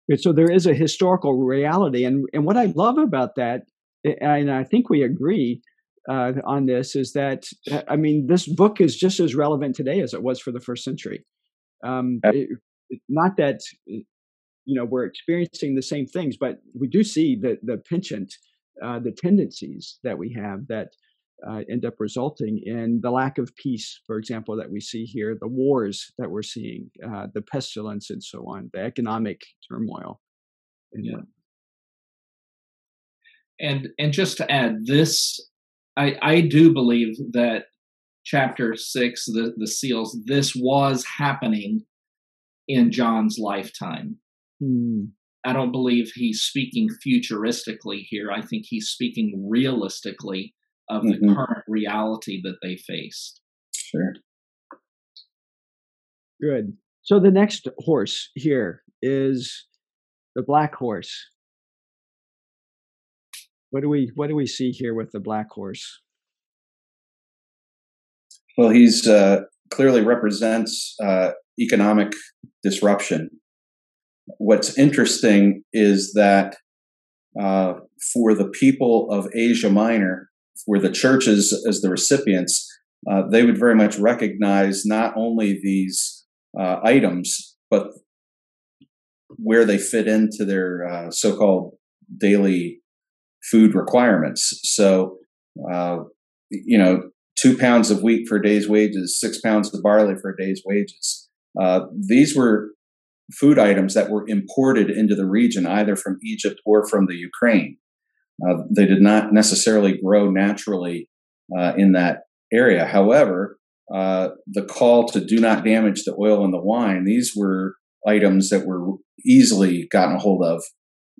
And so there is a historical reality, and and what I love about that, and I think we agree, uh, on this is that uh, I mean this book is just as relevant today as it was for the first century. Um, it- it- not that uh, you know we're experiencing the same things, but we do see the the penchant, uh, the tendencies that we have that uh, end up resulting in the lack of peace, for example, that we see here, the wars that we're seeing, uh, the pestilence, and so on, the economic turmoil. And, Yeah. and and just to add this i i do believe that chapter six the the seals this was happening in john's lifetime. Hmm, i don't believe he's speaking futuristically here. I think he's speaking realistically of the Mhm. current reality that they faced Sure. Good. So the next horse here is the black horse. What do we what do we see here with the black horse? Well, he's uh, clearly represents uh, economic disruption. What's interesting is that uh, for the people of Asia Minor, for the churches as the recipients, uh, they would very much recognize not only these uh, items, but where they fit into their uh, so-called daily food requirements. So, uh, you know, two pounds of wheat for a day's wages, six pounds of barley for a day's wages. Uh, these were food items that were imported into the region either from Egypt or from the Ukraine. Uh, they did not necessarily grow naturally uh, in that area. However, uh, the call to do not damage the oil and the wine, these were items that were easily gotten a hold of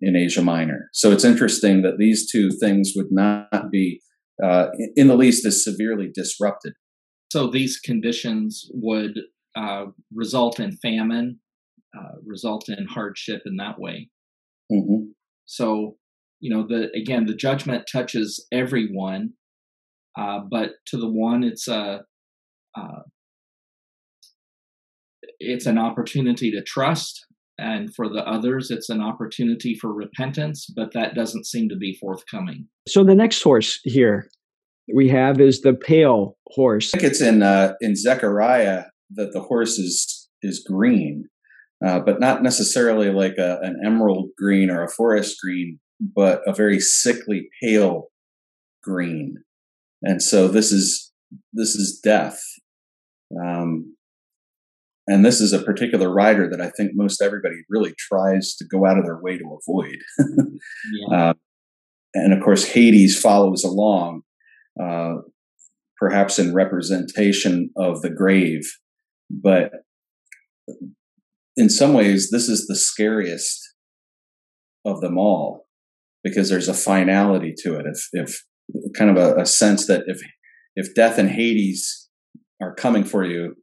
in Asia Minor. So it's interesting that these two things would not be uh, in the least as severely disrupted. so these conditions would uh, result in famine, uh, result in hardship in that way. Mm-hmm. So, you know, the again, the judgment touches everyone, uh, but to the one, it's a uh, it's an opportunity to trust, and for the others, it's an opportunity for repentance. But that doesn't seem to be forthcoming. So the next horse here we have is the pale horse. I think it's in uh, in Zechariah that the horse is is green, uh, but not necessarily like a, an emerald green or a forest green, but a very sickly pale green. And so this is this is death. Um, and this is a particular rider that I think most everybody really tries to go out of their way to avoid. yeah. uh, and of course, Hades follows along uh, perhaps in representation of the grave. But in some ways, this is the scariest of them all because there's a finality to it. If, if kind of a, a sense that if if death and Hades are coming for you,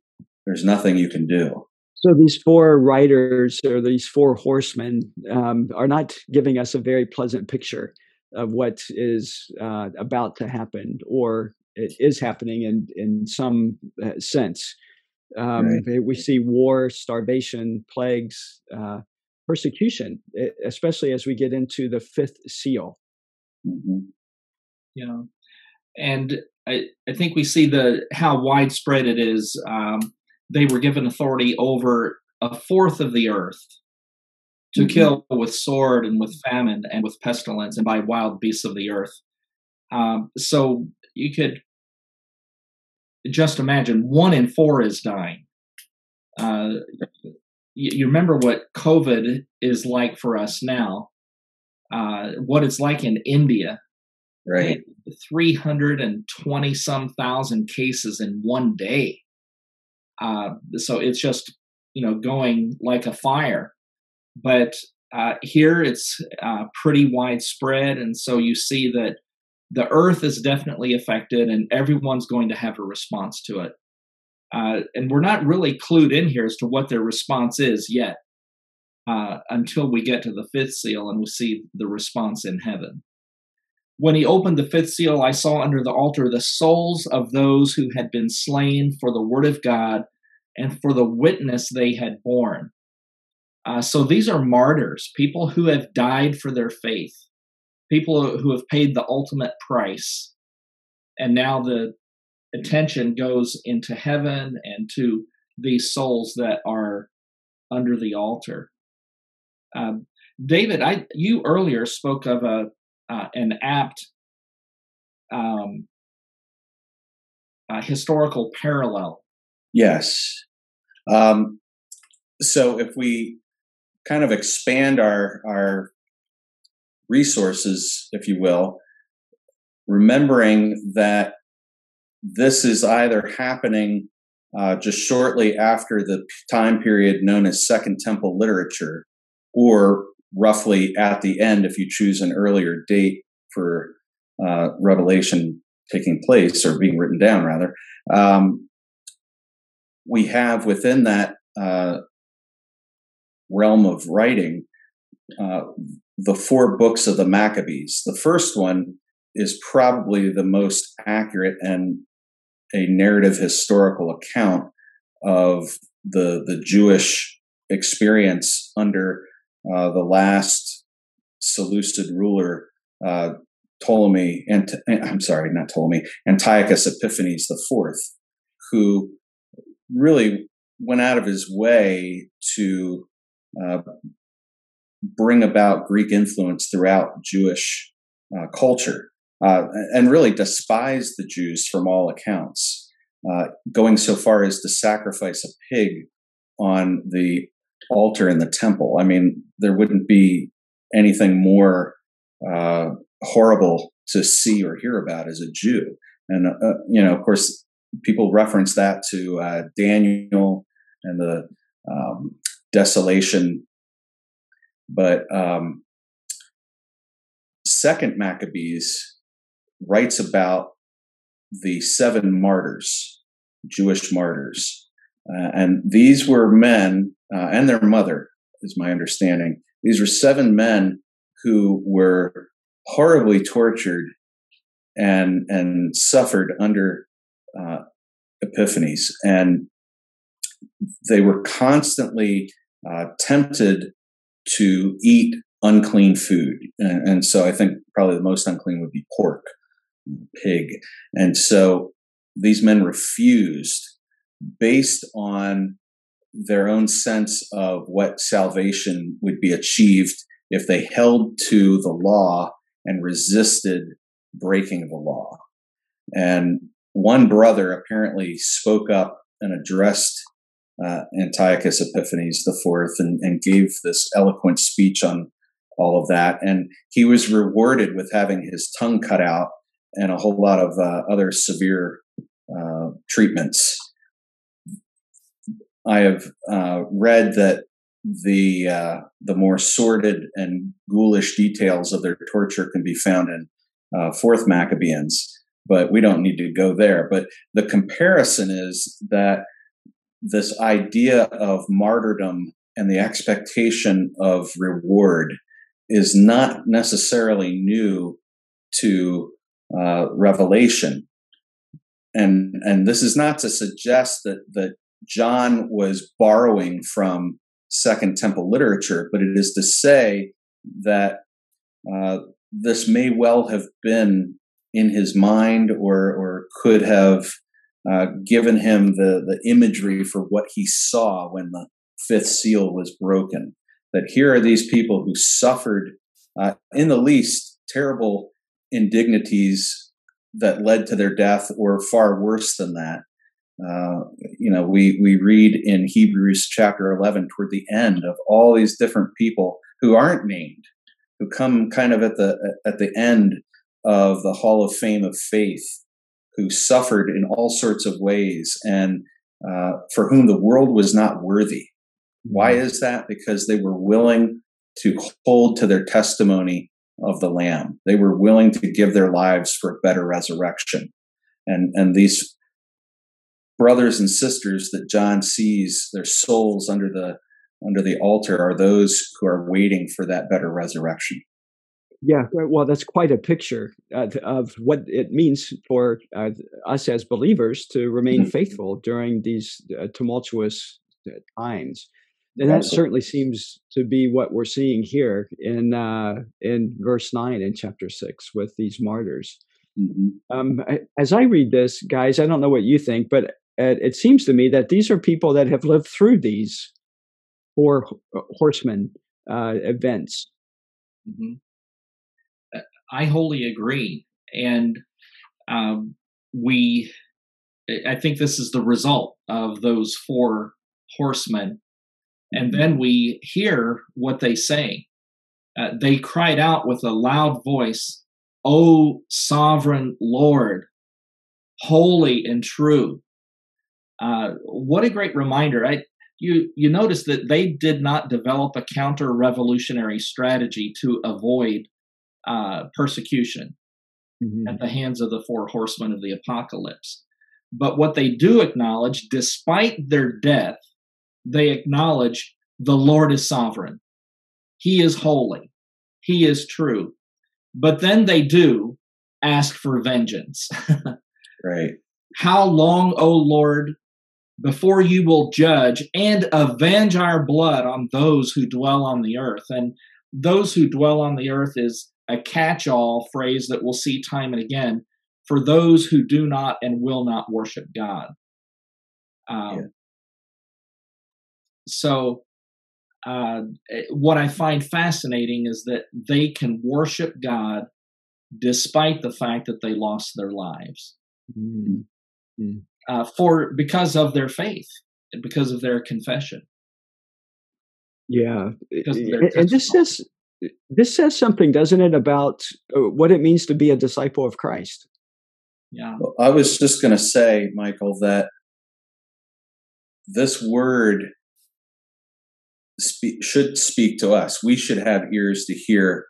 there's nothing you can do. So these four riders or these four horsemen um, are not giving us a very pleasant picture of what is uh, about to happen or it is happening in in some uh, sense. Um, right. We see war, starvation, plagues, uh, persecution, especially as we get into the fifth seal. Mm-hmm. Yeah, and I, I think we see the how widespread it is. Um, they were given authority over a fourth of the earth to mm-hmm. kill with sword and with famine and with pestilence and by wild beasts of the earth. Um, so you could just imagine one in four is dying. Uh, you, remember what COVID is like for us now, uh, what it's like in India. Right. 320 some thousand cases in one day. Uh, so it's just, you know, going like a fire but uh, here it's uh, pretty widespread, and so you see that the earth is definitely affected, and everyone's going to have a response to it. Uh, and we're not really clued in here as to what their response is yet uh, until we get to the fifth seal and we see the response in heaven. When he opened the fifth seal, I saw under the altar the souls of those who had been slain for the word of God and for the witness they had borne. Uh, so these are martyrs, people who have died for their faith, people who have paid the ultimate price. And now the attention goes into heaven and to these souls that are under the altar. Um, David, I you earlier spoke of a uh, an apt um, historical parallel. Yes. Um, so if we kind of expand our our resources, if you will, remembering that this is either happening uh, just shortly after the time period known as Second Temple literature, or roughly at the end if you choose an earlier date for uh, Revelation taking place or being written down, rather. Um, we have within that uh, realm of writing uh, the four books of the Maccabees. The first one is probably the most accurate and a narrative historical account of the the Jewish experience under uh, the last Seleucid ruler uh, Ptolemy and I'm sorry, not Ptolemy, Antiochus Epiphanes the Fourth, who really went out of his way to uh, bring about Greek influence throughout Jewish uh, culture uh, and really despise the Jews from all accounts, uh, going so far as to sacrifice a pig on the altar in the temple. I mean, there wouldn't be anything more uh, horrible to see or hear about as a Jew. And, you know, of course, people reference that to Daniel and the um, desolation. But um, Second Maccabees writes about the seven martyrs, Jewish martyrs, Uh, and these were men, uh, and their mother, is my understanding. These were seven men who were horribly tortured and and suffered under uh, Epiphanes, and they were constantly uh, tempted to eat unclean food, and, and, so I think probably the most unclean would be pork, pig, and so these men refused based on their own sense of what salvation would be achieved if they held to the law and resisted breaking the law. And one brother apparently spoke up and addressed uh, Antiochus Epiphanes IV and, and gave this eloquent speech on all of that. And he was rewarded with having his tongue cut out and a whole lot of uh, other severe uh, treatments. I have uh, read that the uh, the more sordid and ghoulish details of their torture can be found in uh, Fourth Maccabees, but we don't need to go there. But the comparison is that this idea of martyrdom and the expectation of reward is not necessarily new to uh, Revelation, and and this is not to suggest that that John was borrowing from Second Temple literature, but it is to say that uh, this may well have been in his mind or, or could have uh, given him the, the imagery for what he saw when the fifth seal was broken. That here are these people who suffered, uh, in the least, terrible indignities that led to their death, or far worse than that. Uh, you know, we we read in Hebrews chapter eleven toward the end of all these different people who aren't named, who come kind of at the at the end of the Hall of Fame of faith, who suffered in all sorts of ways, and uh, for whom the world was not worthy. Why mm-hmm. is that? Because they were willing to hold to their testimony of the Lamb. They were willing to give their lives for a better resurrection. And, and these brothers and sisters that John sees, their souls under the under the altar are those who are waiting for that better resurrection. Yeah, well, that's quite a picture uh, of what it means for uh, us as believers to remain mm-hmm. faithful during these uh, tumultuous uh, times. And that certainly seems to be what we're seeing here in uh, in verse nine in chapter six with these martyrs. Mm-hmm. Um, as I read this, guys, I don't know what you think, but it seems to me that these are people that have lived through these four horsemen uh, events. Mm-hmm. Uh, I wholly agree, and um, we. I think this is the result of those four horsemen, and then we hear what they say. Uh, they cried out with a loud voice, "O sovereign Lord, holy and true." Uh, what a great reminder! I you you notice that they did not develop a counter revolutionary strategy to avoid uh, persecution mm-hmm. at the hands of the four horsemen of the apocalypse. But what they do acknowledge, despite their death, they acknowledge the Lord is sovereign. He is holy. He is true. But then they do ask for vengeance. right. How long, O Lord, before you will judge and avenge our blood on those who dwell on the earth. And those who dwell on the earth is a catch all phrase that we'll see time and again for those who do not and will not worship God. Um, yeah. So, uh, what I find fascinating is that they can worship God despite the fact that they lost their lives. Mm-hmm uh, for because of their faith and because of their confession. Yeah, and this says this says something, doesn't it, about uh, what it means to be a disciple of Christ? Yeah, well, I was just going to say, Michael, that this word spe- should speak to us. We should have ears to hear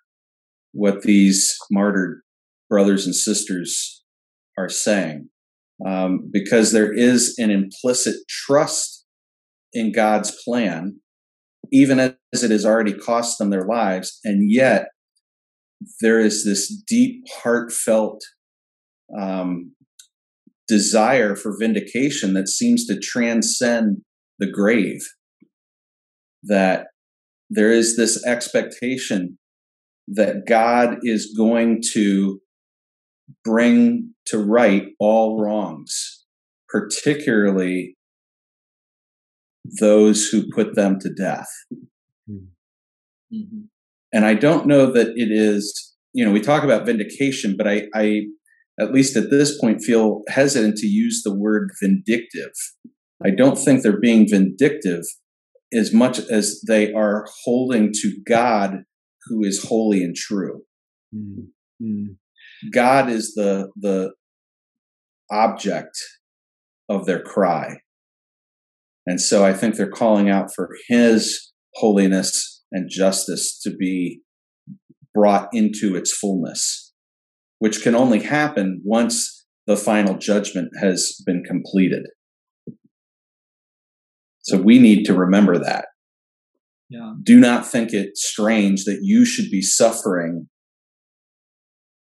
what these martyred brothers and sisters are saying um, because there is an implicit trust in God's plan, even as it has already cost them their lives. And yet, there is this deep, heartfelt um, desire for vindication that seems to transcend the grave. That there is this expectation that God is going to bring to right all wrongs, particularly those who put them to death. Mm-hmm. And I don't know that it is, you know, we talk about vindication, but I, I, at least at this point, feel hesitant to use the word vindictive. I don't think they're being vindictive as much as they are holding to God who is holy and true. Mm-hmm. God is the the object of their cry. And so I think they're calling out for his holiness and justice to be brought into its fullness, which can only happen once the final judgment has been completed. So we need to remember that. Yeah. Do not think it strange that you should be suffering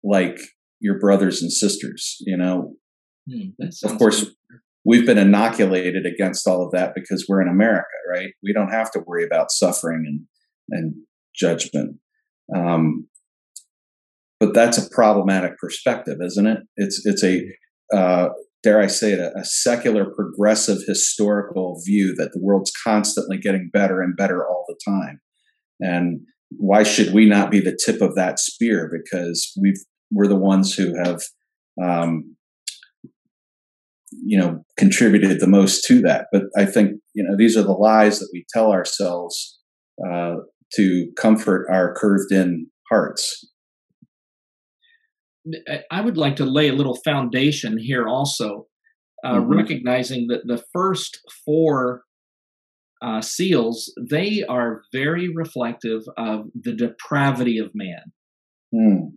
like your brothers and sisters, you know. Hmm, of course, good. we've been inoculated against all of that because we're in America, right? We don't have to worry about suffering and and judgment. Um, but that's a problematic perspective, isn't it? It's it's a uh, dare I say it, a, a, secular progressive historical view that the world's constantly getting better and better all the time. And why should we not be the tip of that spear? Because we've we're the ones who have, um, you know, contributed the most to that. But I think you know these are the lies that we tell ourselves uh, to comfort our curved-in hearts. I would like to lay a little foundation here also, uh, mm-hmm. recognizing that the first four uh, seals they are very reflective of the depravity of man. Mm.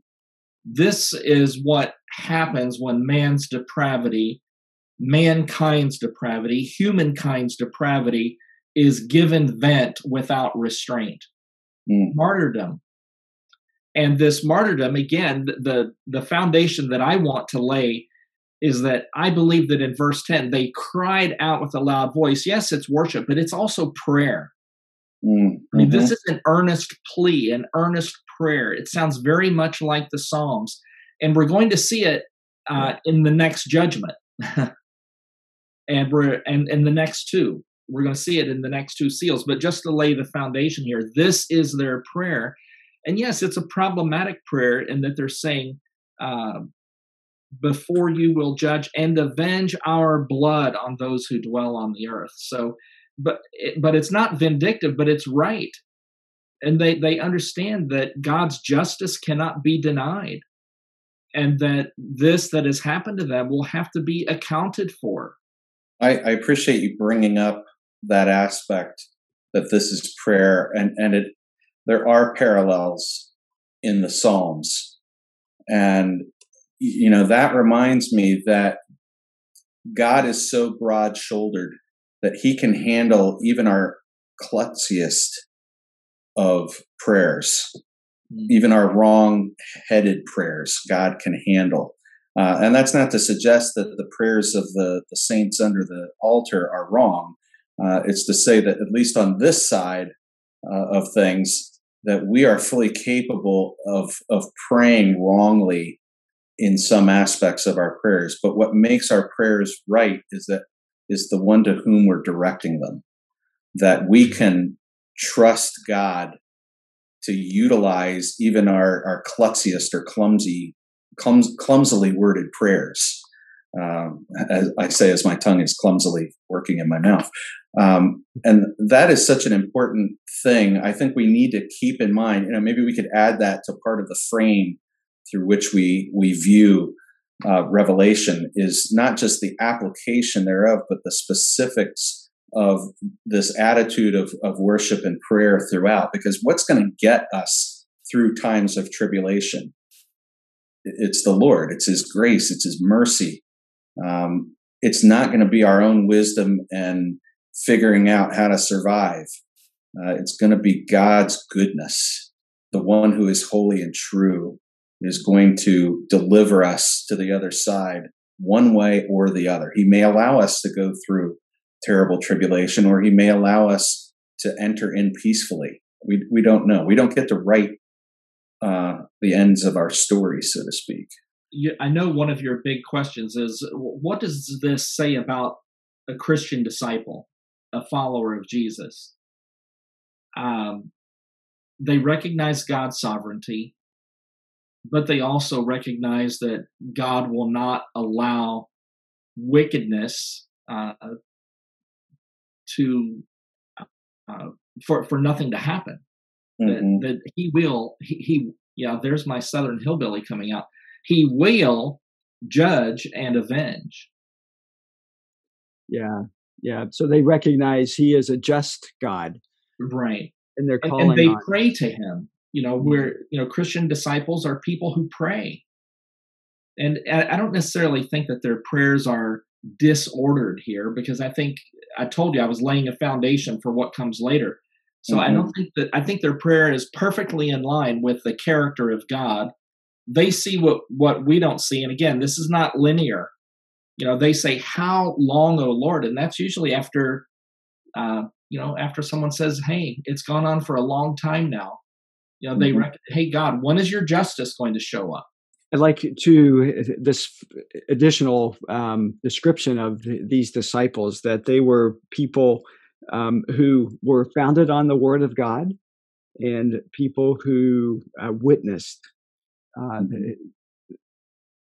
This is what happens when man's depravity, mankind's depravity, humankind's depravity is given vent without restraint. Mm. Martyrdom and this martyrdom again the the foundation that i want to lay is that i believe that in verse 10 they cried out with a loud voice. Yes it's worship but it's also prayer. Mm-hmm. i mean this mm-hmm. is an earnest plea an earnest prayer. It sounds very much like the psalms. And we're going to see it uh, in the next judgment. And we're and in the next two. We're going to see it in the next two seals. But just to lay the foundation here this is their prayer and yes, it's a problematic prayer in that they're saying, uh, before you will judge and avenge our blood on those who dwell on the earth. So, but but it's not vindictive, but it's right, and they they understand that God's justice cannot be denied, and that this that has happened to them will have to be accounted for. I, I appreciate you bringing up that aspect that this is prayer, and and it there are parallels in the Psalms. And, you know, that reminds me that God is so broad shouldered that he can handle even our klutziest of prayers, mm. even our wrong headed prayers, God can handle. Uh, and that's not to suggest that the prayers of the, the saints under the altar are wrong. Uh, it's to say that at least on this side uh, of things, that we are fully capable of of praying wrongly in some aspects of our prayers but what makes our prayers right is that is the one to whom we're directing them that we can trust god to utilize even our our klutziest or clumsy clums, clumsily worded prayers um, as I say as my tongue is clumsily working in my mouth. Um, and that is such an important thing. I think we need to keep in mind. You know, maybe we could add that to part of the frame through which we we view uh, Revelation is not just the application thereof, but the specifics of this attitude of, of worship and prayer throughout. Because what's going to get us through times of tribulation? It's the Lord. It's His grace. It's His mercy. Um, it's not going to be our own wisdom and figuring out how to survive. Uh, it's going to be God's goodness, the one who is holy and true, is going to deliver us to the other side one way or the other. He may allow us to go through terrible tribulation, or he may allow us to enter in peacefully. We, we don't know. We don't get to write uh, the ends of our story, so to speak. I know one of your big questions is what does this say about a Christian disciple, a follower of Jesus? Um, they recognize God's sovereignty, but they also recognize that God will not allow wickedness uh, to uh, for for nothing to happen. Mm-hmm. That, that He will he, he yeah. There's my Southern hillbilly coming out. He will judge and avenge. Yeah, yeah. So they recognize He is a just God, right? And they're calling. And, and they pray to Him. You know, we're you know Christian disciples are people who pray, and I don't necessarily think that their prayers are disordered here because I think I told you I was laying a foundation for what comes later. So mm-hmm. I don't think that I think their prayer is perfectly in line with the character of God. They see what what we don't see, and again, this is not linear. You know, they say, "How long, O Lord?" and that's usually after, uh, you know, after someone says, "Hey, it's gone on for a long time now." You know, mm-hmm. they, "Hey, God, when is your justice going to show up?" I'd like to this additional um, description of these disciples that they were people um, who were founded on the Word of God and people who uh, witnessed. Uh, mm-hmm.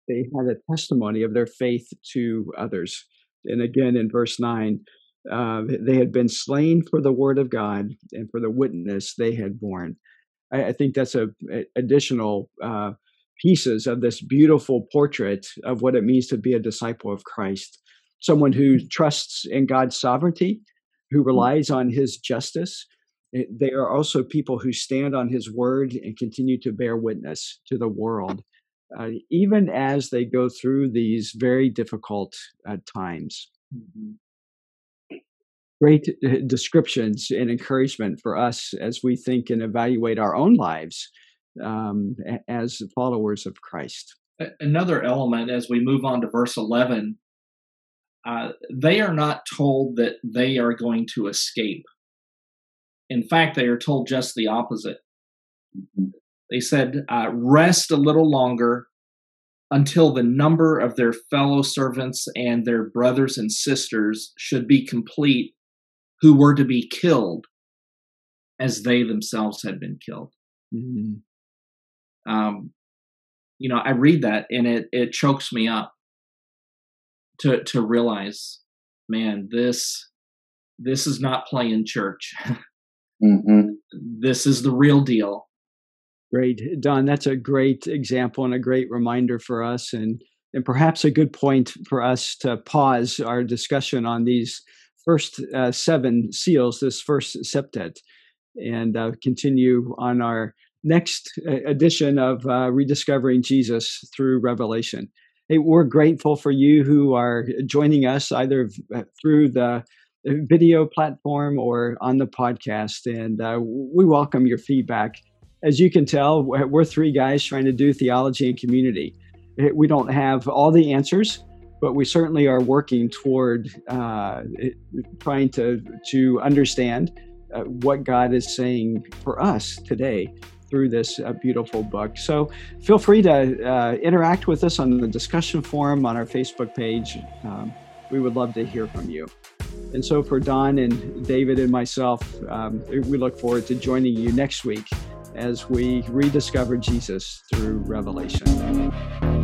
They had a testimony of their faith to others. And again, in verse 9, uh, they had been slain for the Word of God and for the witness they had borne. I, I think that's a, a additional uh, pieces of this beautiful portrait of what it means to be a disciple of Christ. Someone who mm-hmm. trusts in God's sovereignty, who mm-hmm. relies on his justice. They are also people who stand on his word and continue to bear witness to the world, uh, even as they go through these very difficult uh, times. Mm-hmm. Great uh, descriptions and encouragement for us as we think and evaluate our own lives um, as followers of Christ. Another element as we move on to verse 11, uh, they are not told that they are going to escape. In fact, they are told just the opposite. They said, uh, rest a little longer until the number of their fellow servants and their brothers and sisters should be complete, who were to be killed as they themselves had been killed. Mm-hmm um, you know, I read that and it it chokes me up to to realize, man, this this is not playing church. mm-hmm. This is the real deal. Great, Don. That's a great example and a great reminder for us, and and perhaps a good point for us to pause our discussion on these first uh, seven seals, this first septet, and uh, continue on our next uh, edition of uh, Rediscovering Jesus through Revelation. Hey, we're grateful for you who are joining us either uh, through the video platform or on the podcast, and uh, we welcome your feedback. As you can tell, we're three guys trying to do theology and community. We don't have all the answers, but we certainly are working toward uh, trying to to understand uh, what God is saying for us today through this uh, beautiful book. So feel free to uh, interact with us on the discussion forum on our Facebook page. Um, we would love to hear from you. And so for Don and David and myself, um, we look forward to joining you next week as we rediscover Jesus through Revelation.